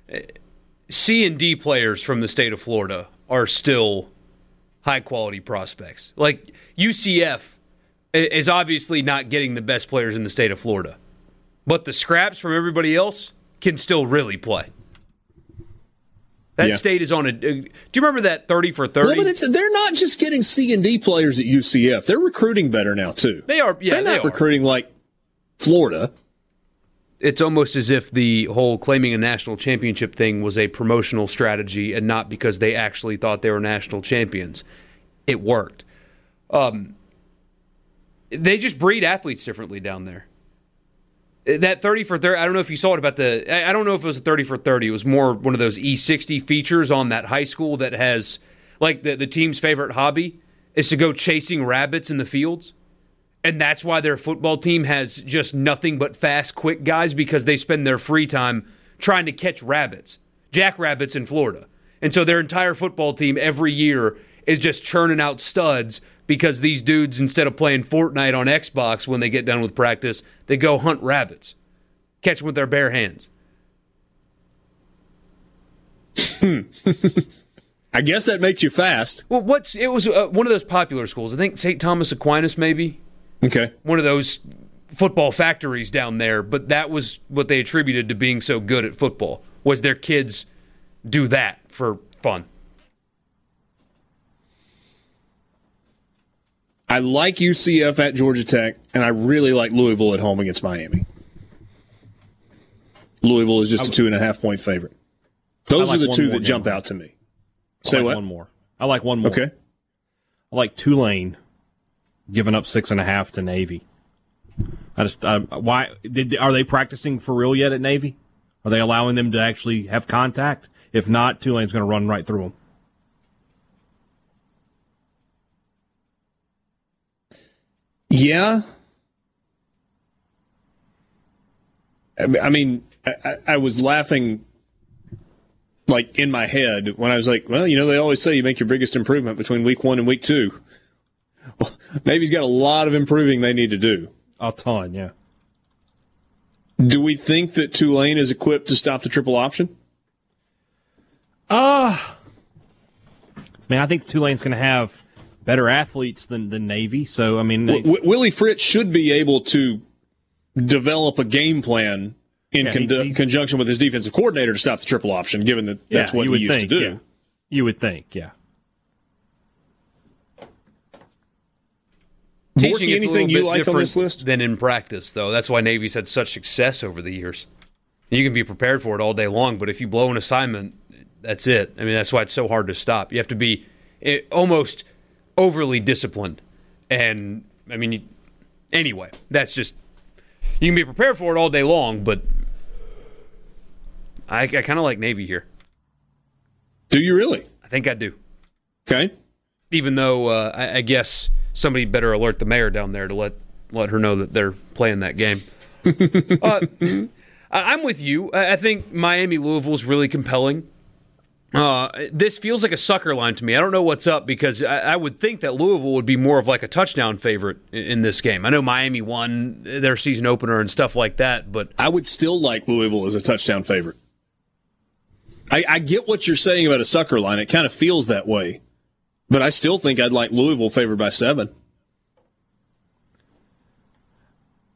it- C and D players from the state of Florida are still high quality prospects. Like UCF is obviously not getting the best players in the state of Florida, but the scraps from everybody else can still really play. That Yeah. state is on a. Do you remember that thirty for thirty? Well, but it's, they're not just getting C and D players at UCF. They're recruiting better now too. they are. Yeah, they're not are. recruiting like Florida. it's almost as if the whole claiming a national championship thing was a promotional strategy and not because they actually thought they were national champions. It worked. Um, they just breed athletes differently down there. That 30 for 30, I don't know if you saw it about the, I don't know if it was a 30 for 30. It was more one of those E60 features on that high school that has, like, the, the team's favorite hobby is to go chasing rabbits in the fields. And that's why their football team has just nothing but fast, quick guys because they spend their free time trying to catch rabbits, jackrabbits in Florida. And so their entire football team every year is just churning out studs because these dudes, instead of playing Fortnite on Xbox when they get done with practice, they go hunt rabbits, catch them with their bare hands. (laughs) I guess that makes you fast. Well, what's it was uh, one of those popular schools. I think St. Thomas Aquinas, maybe Okay. one of those football factories down there. But that was what they attributed to being so good at football was their kids do that for fun. I like UCF at Georgia Tech, and I really like Louisville at home against Miami. Louisville is just a two and a half point favorite. Those like are the two that game. jump out to me. I Say like what? one more. I like one more. Okay. I like Tulane giving up six and a half to Navy. I just I, why did are they practicing for real yet at Navy? Are they allowing them to actually have contact? If not, Tulane's going to run right through them. Yeah. I mean- I I, was laughing like in my head when I was like, well, you know, they always say you make your biggest improvement between week one and week two. Well, Navy's got a lot of improving they need to do. A ton, yeah. Do we think that Tulane is equipped to stop the triple option? Uh man, I think Tulane's going to have better athletes than, than Navy. So I mean, they- W- W- Willie Fritz should be able to develop a game plan in Yeah, con- he's- he's- conjunction with his defensive coordinator to stop the triple option, given that yeah, that's what you he used think, to do. Yeah. You would think, yeah. Teaching Borky, anything you like on this list? than in practice, though. That's why Navy's had such success over the years. You can be prepared for it all day long, but if you blow an assignment, that's it. I mean, that's why it's so hard to stop. You have to be eh, almost overly disciplined, and I mean, you, anyway, that's just you can be prepared for it all day long, but I, I kind of like Navy here. Do you really? I think I do. Okay. even though uh, I, I guess somebody better alert the mayor down there to let let her know that they're playing that game. (laughs) uh, (clears throat) I'm with you. I, I think Miami Louisville is really compelling. Uh, this feels like a sucker line to me. I don't know what's up because I, I would think that Louisville would be more of like a touchdown favorite in, in this game. I know Miami won their season opener and stuff like that, but I would still like Louisville as a touchdown favorite. I, I get what you're saying about a sucker line. It kind of feels that way. But I still think I'd like Louisville favored by seven.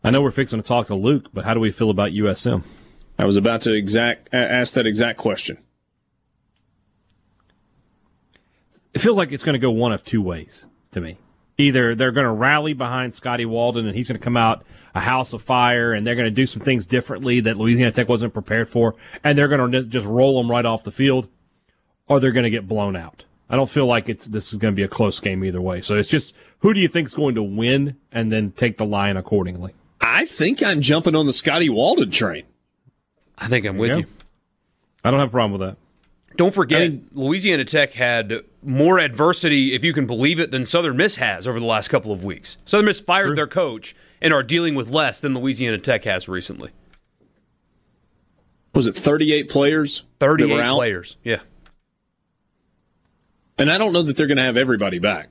I know we're fixing to talk to Luke, but how do we feel about USM? I was about to exact ask that exact question. It feels like it's going to go one of two ways to me. Either they're going to rally behind Scotty Walden and he's going to come out a house of fire and they're going to do some things differently that Louisiana Tech wasn't prepared for and they're going to just roll them right off the field or they're going to get blown out. I don't feel like it's this is going to be a close game either way. So it's just who do you think is going to win and then take the line accordingly. I think I'm jumping on the Scotty Walden train. I think I'm with Yeah. you. I don't have a problem with that. Don't forget, I mean- Louisiana Tech had more adversity, if you can believe it, than Southern Miss has over the last couple of weeks. Southern Miss fired their coach and are dealing with less than Louisiana Tech has recently. Was it 38 players? that 38 were out? players. Yeah. And I don't know that they're going to have everybody back.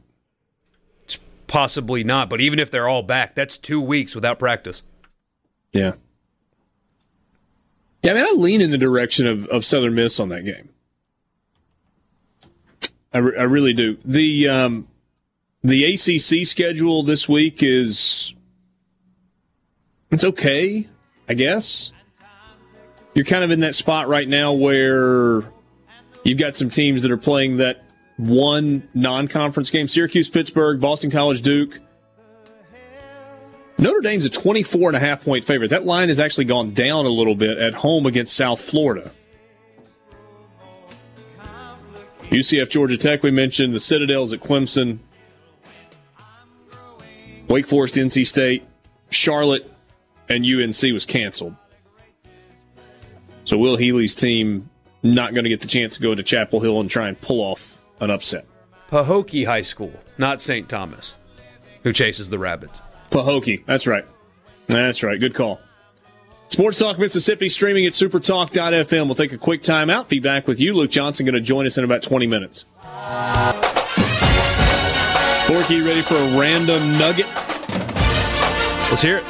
It's possibly not, but even if they're all back, that's two weeks without practice. Yeah. Yeah, I mean, I lean in the direction of, of Southern Miss on that game. I, re- I really do. The um, the ACC schedule this week is it's okay, I guess. You're kind of in that spot right now where you've got some teams that are playing that one non-conference game: Syracuse, Pittsburgh, Boston College, Duke. Notre Dame's a 24 and a half point favorite. That line has actually gone down a little bit at home against South Florida. UCF Georgia Tech, we mentioned the Citadels at Clemson. Wake Forest, NC State, Charlotte, and UNC was canceled. So Will Healy's team not going to get the chance to go to Chapel Hill and try and pull off an upset. Pahokee High School, not St. Thomas, who chases the rabbits. Pahokee. That's right. That's right. Good call. Sports Talk Mississippi streaming at supertalk.fm. We'll take a quick time out. Be back with you. Luke Johnson going to join us in about 20 minutes. Borky, ready for a random nugget? Let's hear it.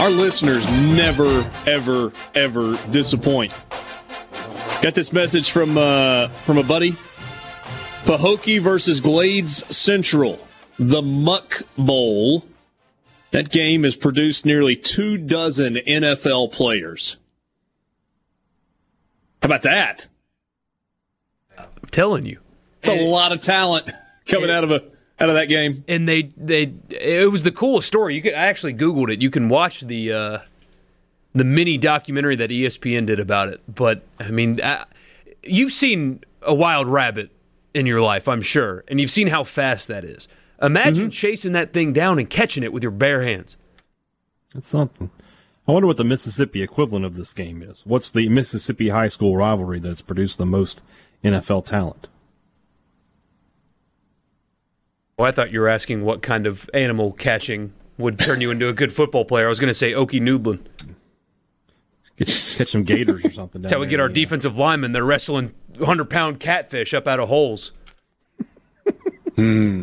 Our listeners never, ever, ever disappoint. Got this message from uh, from a buddy. Pahokee versus Glades Central, the Muck Bowl. That game has produced nearly two dozen NFL players. How about that? I'm telling you, it's a lot of talent (laughs) coming out of a out of that game. And they they it was the coolest story. You could I actually googled it. You can watch the uh, the mini documentary that ESPN did about it. But I mean, uh, you've seen a wild rabbit in your life, I'm sure, and you've seen how fast that is. Imagine mm-hmm. chasing that thing down and catching it with your bare hands. That's something. I wonder what the Mississippi equivalent of this game is. What's the Mississippi high school rivalry that's produced the most NFL talent? Well, I thought you were asking what kind of animal catching would turn you into a good football player. I was going to say Okie Noodlin. Catch some gators or something. (laughs) That's how we get our yeah. defensive linemen. They're wrestling 100 pound catfish up out of holes. Hmm.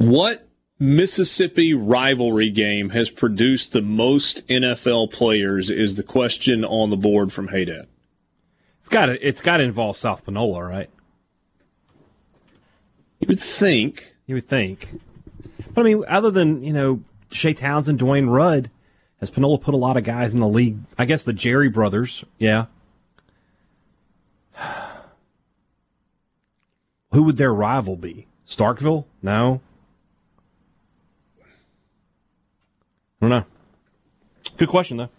What Mississippi rivalry game has produced the most NFL players is the question on the board from Hey Dad. It's got to it's got to involve South Panola, right? You would think. You would think. But I mean, other than, you know, Shea Townsend, Dwayne Rudd, has Panola put a lot of guys in the league? I guess the Jerry brothers, yeah. (sighs) Who would their rival be? Starkville? No. I don't know. Good question, though.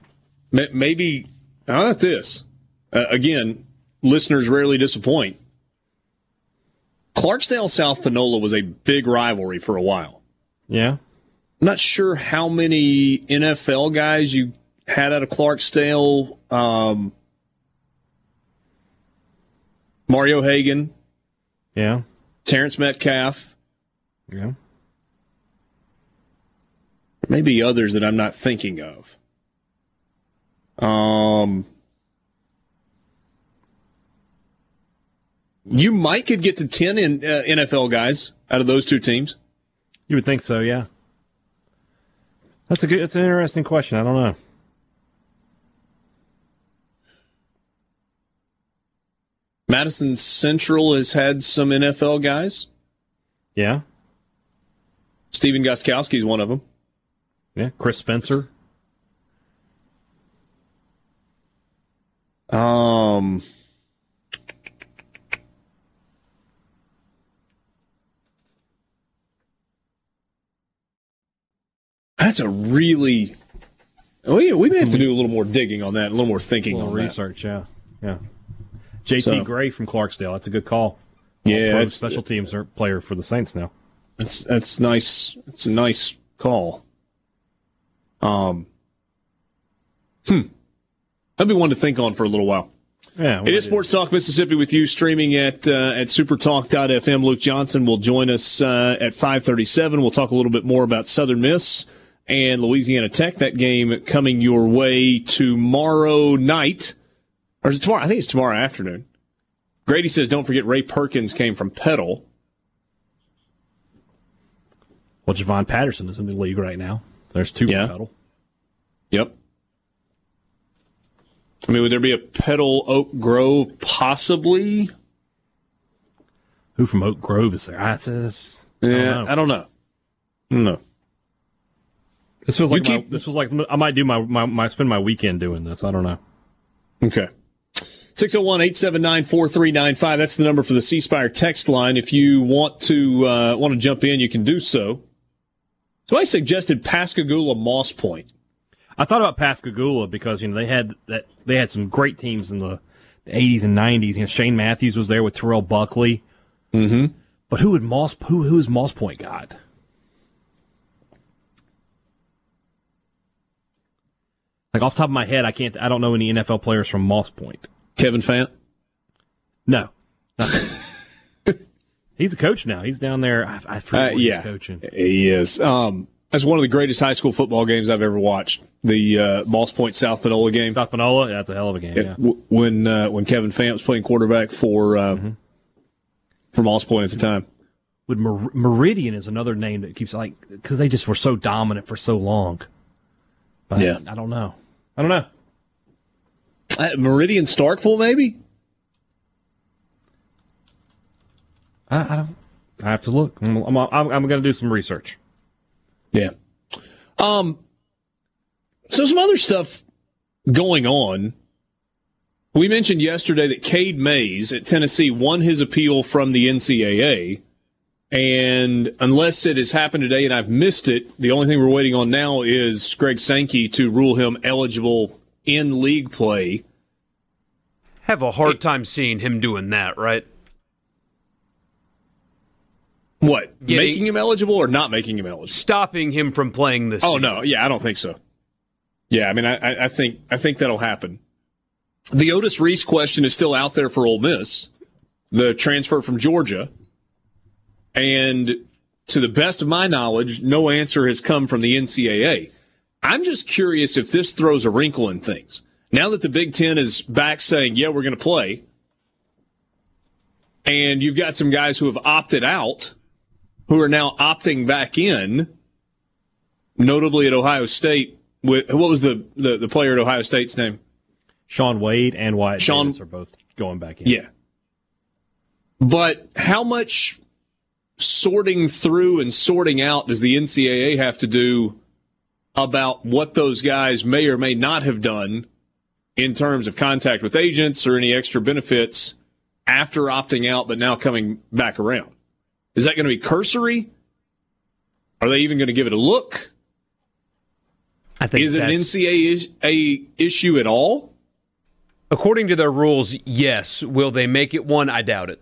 Maybe, how about this? Uh, again, listeners rarely disappoint. Clarksdale South Panola was a big rivalry for a while. Yeah. I'm not sure how many NFL guys you had out of Clarksdale. Um, Mario Haggan. Yeah. Terrence Metcalf. Yeah. Maybe others that I'm not thinking of. Um, You might could get to 10 in, uh, NFL guys out of those two teams. You would think so, yeah. That's a good that's an interesting question. I don't know. Madison Central has had some NFL guys. Yeah. Stephen Gostkowski is one of them. Yeah, Chris Spencer. Um That's a really. Oh yeah, we may have to do a little more digging on that, a little more thinking, little research. That. Yeah, yeah. JT so, Gray from Clarksdale. That's a good call. Yeah, special teams are player for the Saints now. That's that's nice. It's a nice call. Um. Hmm. That'd be one to think on for a little while. Yeah, it is Sports Talk Mississippi with you streaming at uh, at supertalk.fm. Luke Johnson will join us uh, at 5:37. We'll talk a little bit more about Southern Miss and Louisiana Tech. That game coming your way tomorrow night. Or is it tomorrow? I think it's tomorrow afternoon. Grady says, don't forget Ray Perkins came from Petal. Well, Javon Patterson is in the league right now. There's two yeah. Petal. Yep. I mean, would there be a Petal Oak Grove possibly? Who from Oak Grove is there? I, yeah, I don't know. I don't know. This feels like keep, my, this was like I might do my, my, my spend my weekend doing this. I don't know. Okay. 601-879-4395. That's the number for the C Spire text line. If you want to uh, want to jump in, you can do so. So I suggested Pascagoula Moss Point. I thought about Pascagoula because you know they had that they had some great teams in the, the 80s and 90s. You know Shane Matthews was there with Terrell Buckley. Mhm. But who would Moss who who's Moss Point got? Like off top of my head, I can't. I don't know any NFL players from Moss Point. Kevin Fant. No he's a coach now. He's down there. I, I forget Uh, yeah, he's coaching. he is. Um, that's one of the greatest high school football games I've ever watched. The uh, Moss Point South Panola game. South Panola. yeah, That's a hell of a game. Yeah. W- when uh, when Kevin was playing quarterback for uh, Mm-hmm. for Moss Point at the time. With Mer- Meridian is another name that keeps like because they just were so dominant for so long. But Yeah. I don't know. I don't know. Uh, Meridian Starkville, maybe. I, I don't. I have to look. I'm, I'm, I'm, I'm going to do some research. Yeah. Um. So some other stuff going on. We mentioned yesterday that Cade Mays at Tennessee won his appeal from the NCAA. And unless it has happened today and I've missed it, the only thing we're waiting on now is Greg Sankey to rule him eligible in league play. Have a hard time seeing him doing that, right? What? Getting- making him eligible or not making him eligible? Stopping him from playing this. Oh season. no, yeah, I don't think so. Yeah, I mean, I, I- I think I think that'll happen. The Otis Reese question is still out there for Ole Miss, the transfer from Georgia, and to the best of my knowledge, no answer has come from the NCAA. I'm just curious if this throws a wrinkle in things. Now that the Big Ten is back saying, "Yeah, we're going to play," and you've got some guys who have opted out, who are now opting back in notably at Ohio State. With, what was the, the, the player at Ohio State's name? Shaun Wade and Wyatt Sean- Davis are both going back in. Yeah. But how much sorting through and sorting out does the NCAA have to do about what those guys may or may not have done in terms of contact with agents or any extra benefits after opting out but now coming back around? Is that going to be cursory? Are they even going to give it a look? I think Is it an NCAA is- a issue at all? According to their rules, yes. Will they make it one? I doubt it.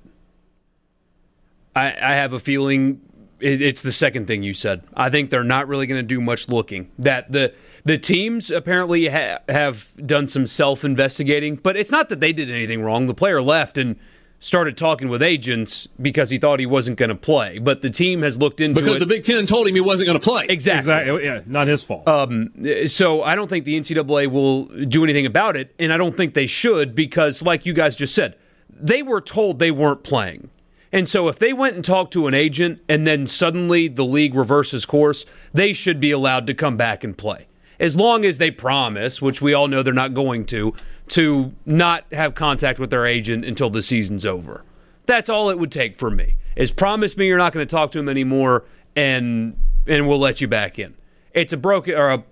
I, I have a feeling it, it's the second thing you said. I think they're not really going to do much looking. That the the teams apparently ha- have done some self investigating, but it's not that they did anything wrong. The player left and started talking with agents because he thought he wasn't going to play. But the team has looked into it. Because it. the Big Ten told him he wasn't going to play. exactly. Exactly. Yeah, not his fault. Um, so I don't think the NCAA will do anything about it, and I don't think they should because, like you guys just said, they were told they weren't playing. And so if they went and talked to an agent and then suddenly the league reverses course, they should be allowed to come back and play. As long as they promise, which we all know they're not going to, to not have contact with their agent until the season's over. That's all it would take for me. Is promise me you're not going to talk to him anymore and and we'll let you back in. It's a broken or a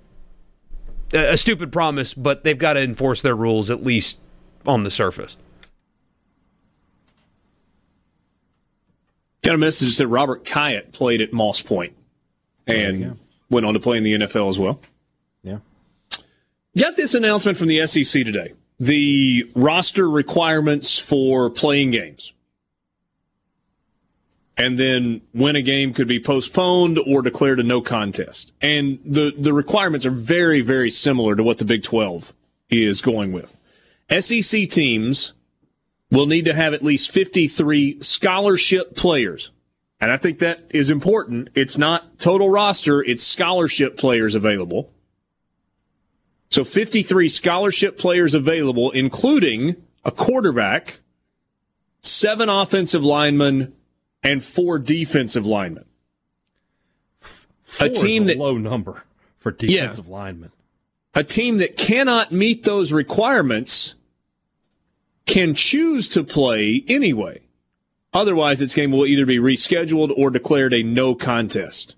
a stupid promise, but they've got to enforce their rules at least on the surface. Got a message that Robert Kyatt played at Moss Point and went on to play in the NFL as well. yeah. Got this announcement from the SEC today. The roster requirements for playing games. And then when a game could be postponed or declared a no contest. And the, the requirements are very, very similar to what the Big 12 is going with. SEC teams will need to have at least 53 scholarship players. And I think that is important. It's not total roster, it's scholarship players available. So 53 scholarship players available, including a quarterback, seven offensive linemen, and four defensive linemen. Four a team a that low number for defensive linemen. a team that cannot meet those requirements can choose to play anyway. Otherwise, its game will either be rescheduled or declared a no contest.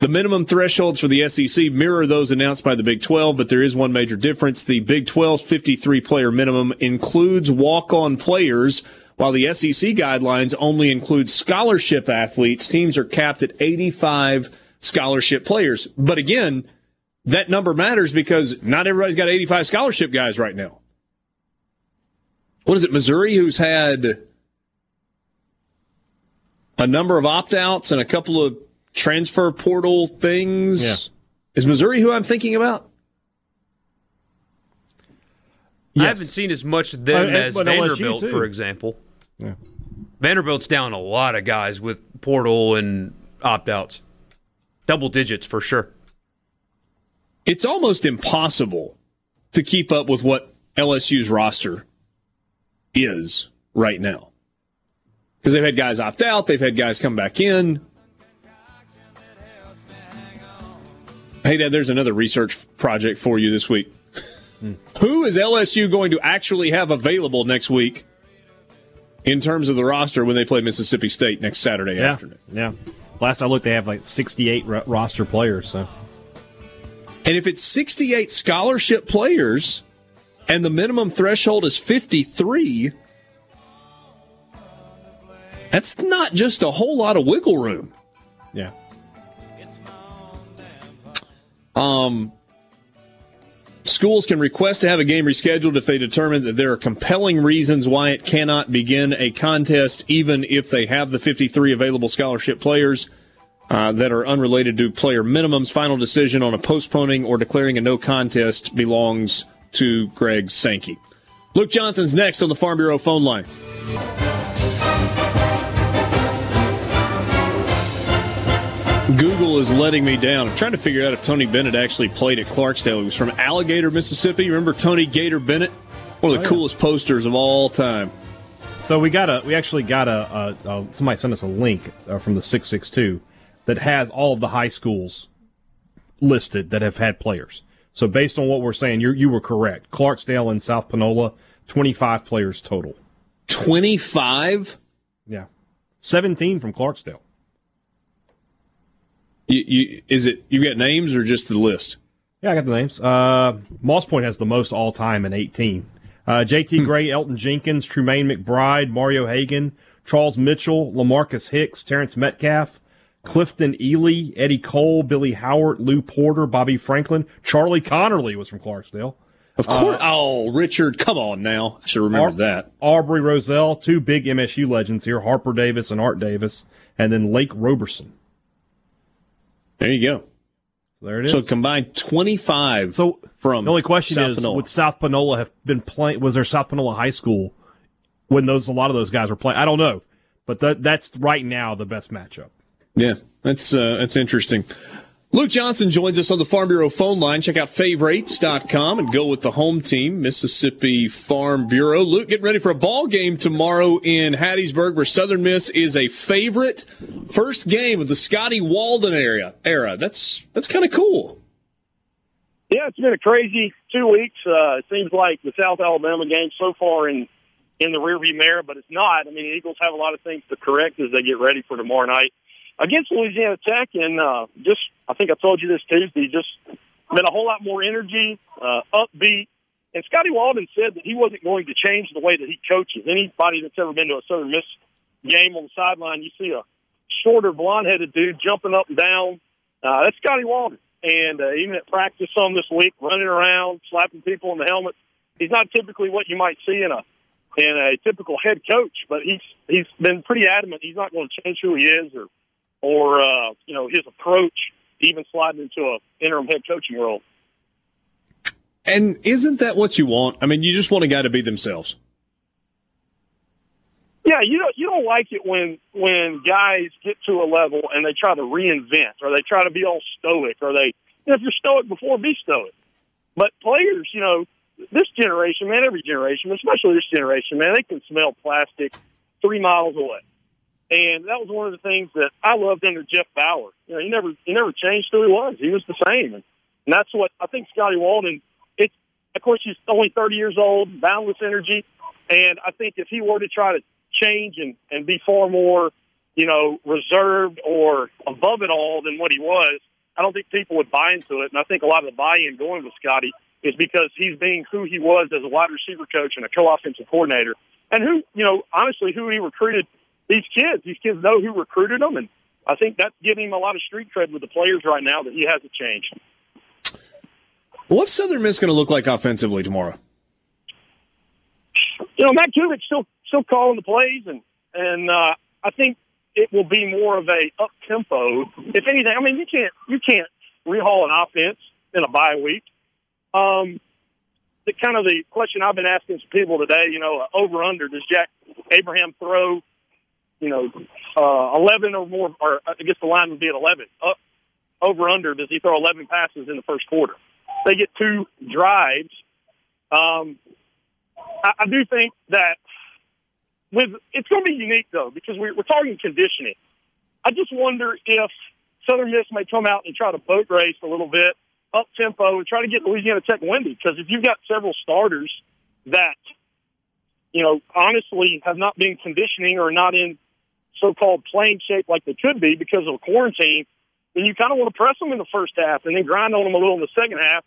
The minimum thresholds for the SEC mirror those announced by the Big 12, but there is one major difference. The Big 12's 53 player minimum includes walk on players, while the SEC guidelines only include scholarship athletes. Teams are capped at 85 scholarship players. But again, that number matters because not everybody's got 85 scholarship guys right now. What is it, Missouri, who's had a number of opt outs and a couple of transfer portal things? Yeah. Is Missouri who I'm thinking about? I haven't seen as much of them Uh, as Vanderbilt, for example. Yeah. Vanderbilt's down a lot of guys with portal and opt outs. Double digits for sure. It's almost impossible to keep up with what LSU's roster is right now. Because they've had guys opt out, they've had guys come back in. Hey, Dad, there's another research project for you this week. Who is LSU going to actually have available next week in terms of the roster when they play Mississippi State next Saturday Yeah, afternoon? yeah. Last I looked, they have like 68 ro- roster players. So And if it's 68 scholarship players and the minimum threshold is 53, that's not just a whole lot of wiggle room. yeah, Um, schools can request to have a game rescheduled if they determine that there are compelling reasons why it cannot begin a contest, even if they have the 53 available scholarship players uh, that are unrelated to player minimums. Final decision on a postponing or declaring a no contest belongs to Greg Sankey. Luke Johnson's next on the Farm Bureau phone line. Google is letting me down. I'm trying to figure out if Tony Bennett actually played at Clarksdale. He was from Alligator, Mississippi. Remember Tony Gator Bennett? One of the coolest posters of all time. So we got a we actually got a, a, a somebody sent us a link uh, from the six six two that has all of the high schools listed that have had players. So based on what we're saying, you you were correct. Clarksdale and South Panola, twenty five players total. 25? Yeah, seventeen from Clarksdale. You, you, is it you got names or just the list? Yeah, I got the names. Uh, Moss Point has the most all time in 18. Uh, JT Gray, Elton Jenkins, Trumaine McBride, Mario Haggan, Charles Mitchell, Lamarcus Hicks, Terrence Metcalf, Clifton Ely, Eddie Cole, Billy Howard, Lou Porter, Bobby Franklin, Charlie Conerly was from Clarksdale. Of course. oh, Richard, come on now. I should remember Ar- that. Aubrey Rozzell, two big MSU legends here, Harper Davis and Art Davis, and then Lake Roberson. There you go. There it is. So combined 25 So from the only question South is, Panola. would South Panola have been playing? Was there South Panola High School when those a lot of those guys were playing? I don't know, but that that's right now the best matchup. Yeah, that's uh, that's interesting. Luke Johnson joins us on the Farm Bureau phone line. Check out favorites.com and go with the home team, Mississippi Farm Bureau. Luke, getting ready for a ball game tomorrow in Hattiesburg where Southern Miss is a favorite. First game of the Scotty Walden era. Era. That's that's kind of cool. Yeah, it's been a crazy two weeks. Uh, it seems like the South Alabama game so far in in the rearview mirror, but it's not. I mean, the Eagles have a lot of things to correct as they get ready for tomorrow night against Louisiana Tech. And uh, just, I think I told you this Tuesday, just been a whole lot more energy, uh, upbeat. And Scotty Walden said that he wasn't going to change the way that he coaches. Anybody that's ever been to a Southern Miss game on the sideline, you see a shorter, blonde-headed dude jumping up and down. Uh, that's Scotty Walden. And uh, even at practice some this week, running around, slapping people in the helmet. He's not typically what you might see in a in a typical head coach, but he's he's been pretty adamant he's not going to change who he is or or uh, you know his approach, even sliding into a interim head coaching role. And isn't that what you want? I mean, you just want a guy to be themselves. Yeah, you don't you don't like it when when guys get to a level and they try to reinvent or they try to be all stoic or they you know, if you're stoic before, be stoic. But players, you know, this generation, man, every generation, especially this generation, man, they can smell plastic three miles away. And that was one of the things that I loved under Jeff Bower. You know, he never he never changed who he was. He was the same. And, and that's what I think Scotty Walden it's of course he's only thirty years old, boundless energy. And I think if he were to try to change and, and be far more, you know, reserved or above it all than what he was, I don't think people would buy into it. And I think a lot of the buy-in going with Scotty is because he's being who he was as a wide receiver coach and a co-offensive coordinator, and who, you know, honestly, who he recruited these kids. These kids know who recruited them, and I think that's giving him a lot of street cred with the players right now that he hasn't changed. What's Southern Miss going to look like offensively tomorrow? you know, Matt Kubik still still calling the plays, and and uh, I think it will be more of a up tempo. If anything, I mean, you can't you can't rehaul an offense in a bye week. Um, the kind of the question I've been asking some people today. You know, over under does Jack Abraham throw? You know, uh, eleven or more, or I guess the line would be at eleven. Uh, over under does he throw eleven passes in the first quarter? They get two drives. Um, I, I do think that with it's going to be unique though because we're, we're talking conditioning. I just wonder if Southern Miss may come out and try to boat race a little bit up tempo and try to get Louisiana Tech windy. Because if you've got several starters that, you know, honestly have not been conditioning or not in so-called playing shape like they could be because of a quarantine, then you kind of want to press them in the first half and then grind on them a little in the second half.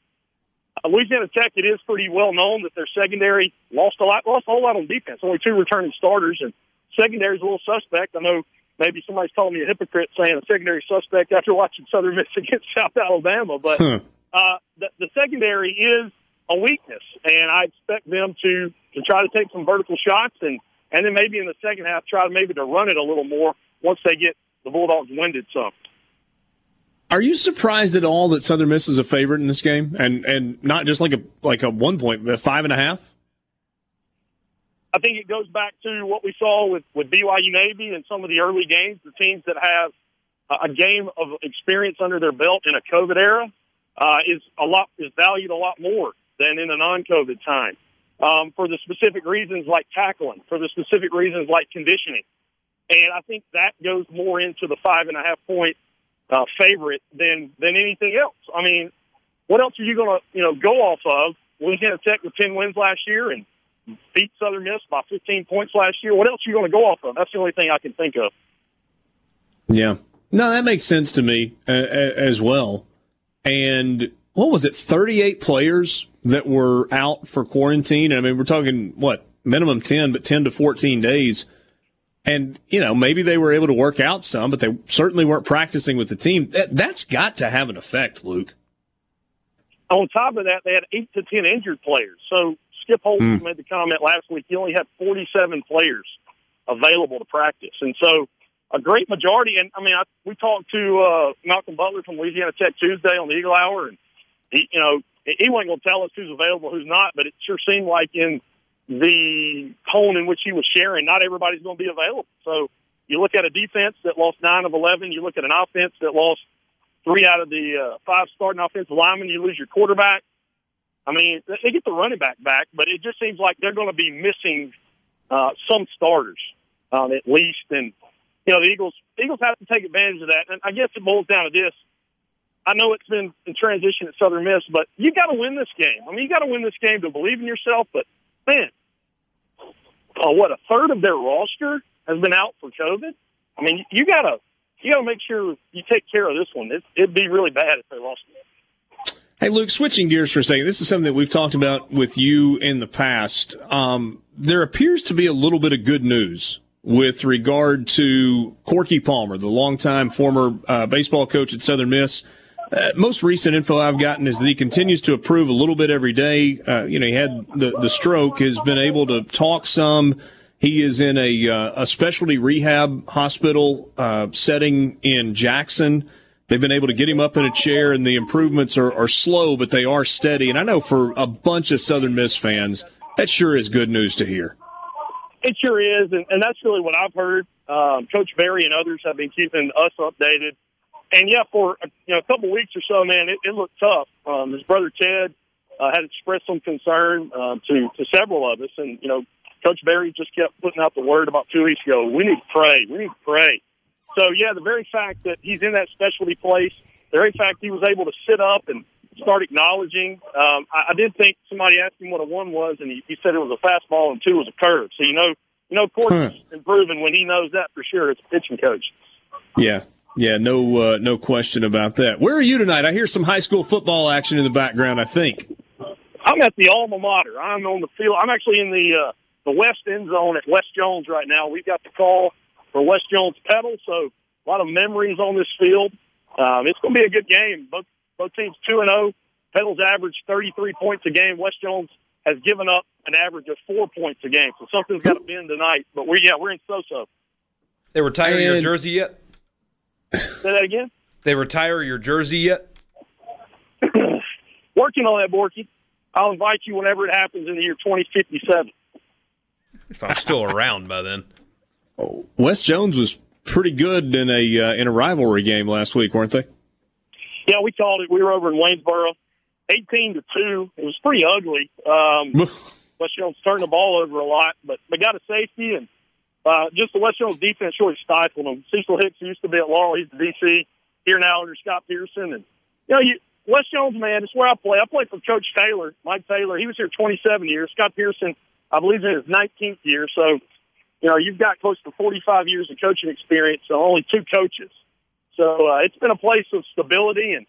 Uh, Louisiana Tech, it is pretty well known that their secondary lost a lot, lost a whole lot on defense. Only two returning starters, and secondary is a little suspect. I know maybe somebody's calling me a hypocrite saying a secondary suspect after watching Southern Miss (laughs) against South Alabama, but huh. uh, the, the secondary is a weakness, and I expect them to to try to take some vertical shots and and then maybe in the second half try to maybe to run it a little more once they get the Bulldogs winded some. Are you surprised at all that Southern Miss is a favorite in this game, and and not just like a like a one point, but five and a half? I think it goes back to what we saw with, with BYU Navy and some of the early games. The teams that have a game of experience under their belt in a COVID era uh, is a lot is valued a lot more than in a non-COVID time. Um, for the specific reasons like tackling, for the specific reasons like conditioning, and I think that goes more into the five and a half point uh, favorite than than anything else. I mean, what else are you going to you know go off of? Louisiana Tech with ten wins last year and beat Southern Miss by 15 points last year. What else are you going to go off of? That's the only thing I can think of. Yeah. No, that makes sense to me uh, as well. And what was it? 38 players that were out for quarantine. I mean, we're talking what minimum 10, but 10 to 14 days. And, you know, maybe they were able to work out some, but they certainly weren't practicing with the team. That, that's got to have an effect, Luke. On top of that, they had eight to 10 injured players. So Skip Holtz mm. made the comment last week. He only had 47 players available to practice, and so a great majority. And I mean, I, we talked to uh, Malcolm Butler from Louisiana Tech Tuesday on the Eagle Hour, and he, you know, he wasn't going to tell us who's available, who's not, but it sure seemed like in the tone in which he was sharing, not everybody's going to be available. So you look at a defense that lost nine of 11. You look at an offense that lost three out of the uh, five starting offensive linemen. You lose your quarterback. I mean, they get the running back back, but it just seems like they're going to be missing uh, some starters um, at least. And you know, the Eagles Eagles have to take advantage of that. And I guess it boils down to this: I know it's been in transition at Southern Miss, but you got to win this game. I mean, you got to win this game to believe in yourself. But man, uh, what a third of their roster has been out for COVID. I mean, you got to you got to make sure you take care of this one. It, it'd be really bad if they lost it. Hey, Luke, switching gears for a second. This is something that we've talked about with you in the past. Um, there appears to be a little bit of good news with regard to Corky Palmer, the longtime former uh, baseball coach at Southern Miss. Uh, most recent info I've gotten is that he continues to improve a little bit every day. Uh, you know, he had the, the stroke, has been able to talk some. He is in a, uh, a specialty rehab hospital uh, setting in Jackson. They've been able to get him up in a chair, and the improvements are, are slow, but they are steady. And I know for a bunch of Southern Miss fans, that sure is good news to hear. It sure is, and, and that's really what I've heard. Um, Coach Berry and others have been keeping us updated. And yeah, for you know a couple weeks or so, man, it, it looked tough. Um, his brother Ted uh, had expressed some concern uh, to to several of us, and you know, Coach Berry just kept putting out the word about two weeks ago. We need to pray. We need to pray. So yeah, the very fact that he's in that specialty place, the very fact he was able to sit up and start acknowledging. Um, I, I did think somebody asked him what a one was, and he, he said it was a fastball and two was a curve. So you know, you know, Corky's huh. improving when he knows that for sure. It's a pitching coach. Yeah, yeah, no, uh, no question about that. Where are you tonight? I hear some high school football action in the background. I think I'm at the alma mater. I'm on the field. I'm actually in the uh, the west end zone at West Jones right now. We've got the call for West Jones Petal. So a lot of memories on this field. Um, it's going to be a good game. Both both teams two and zero. Petal's average thirty three points a game. West Jones has given up an average of four points a game. So something's got to bend tonight. But we're yeah we're in so so. They retire and, your jersey yet? Say that again. They retire your jersey yet? (clears throat) Working on that, Borky. I'll invite you whenever it happens in the year 2057. If I'm still around by then. West Jones was pretty good in a uh, in a rivalry game last week, weren't they? Yeah, we called it. We were over in Waynesboro, 18 to two. It was pretty ugly. Um, (laughs) West Jones turned the ball over a lot, but they got a safety and uh, just the West Jones defense really stifled them. Cecil Hicks used to be at Laurel. He's the DC here now under Scott Pearson. And, you know, you, West Jones, man, it's where I play. I play for Coach Taylor, Mike Taylor. He was here 27 years. Scott Pearson, I believe, in his 19th year. So, you know, you've got close to 45 years of coaching experience, so only two coaches. So uh, it's been a place of stability and,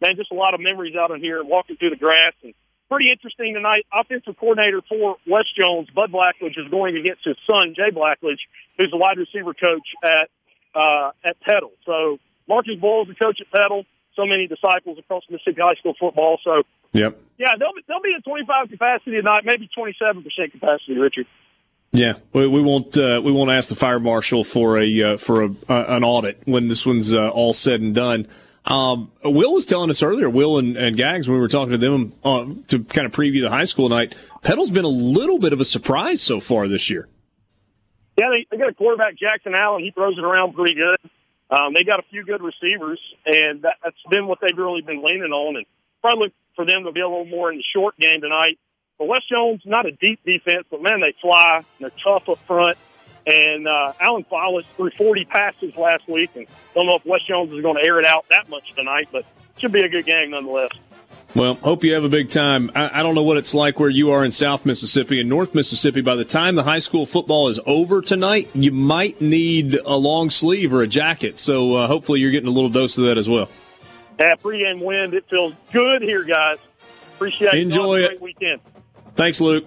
man, just a lot of memories out in here walking through the grass. And pretty interesting tonight. Offensive coordinator for West Jones, Bud Blackledge, is going against his son, Jay Blackledge, who's the wide receiver coach at uh, at Petal. So Marcus Bull is the coach at Petal. So many disciples across Mississippi high school football. So Yep. yeah, they'll be, they'll be at 25 capacity tonight, maybe 27 percent capacity, Richard. Yeah, we, we won't uh, we won't ask the fire marshal for a uh, for a, uh, an audit when this one's uh, all said and done. Um, Will was telling us earlier, Will and, and Gags, when we were talking to them uh, to kind of preview the high school night, Petal's been a little bit of a surprise so far this year. Yeah, they, they got a quarterback, Jackson Allen. He throws it around pretty good. Um, they got a few good receivers, and that, that's been what they've really been leaning on. And probably for them to be a little more in the short game tonight. But West Jones, not a deep defense, but man, they fly. They're tough up front. And uh, Alan Follis threw 40 passes last week, and don't know if West Jones is going to air it out that much tonight, but it should be a good game nonetheless. Well, hope you have a big time. I, I don't know what it's like where you are in South Mississippi and North Mississippi. By the time the high school football is over tonight, you might need a long sleeve or a jacket. So uh, hopefully you're getting a little dose of that as well. Yeah, pregame wind. It feels good here, guys. Appreciate it. Enjoy it. Weekend. Thanks, Luke.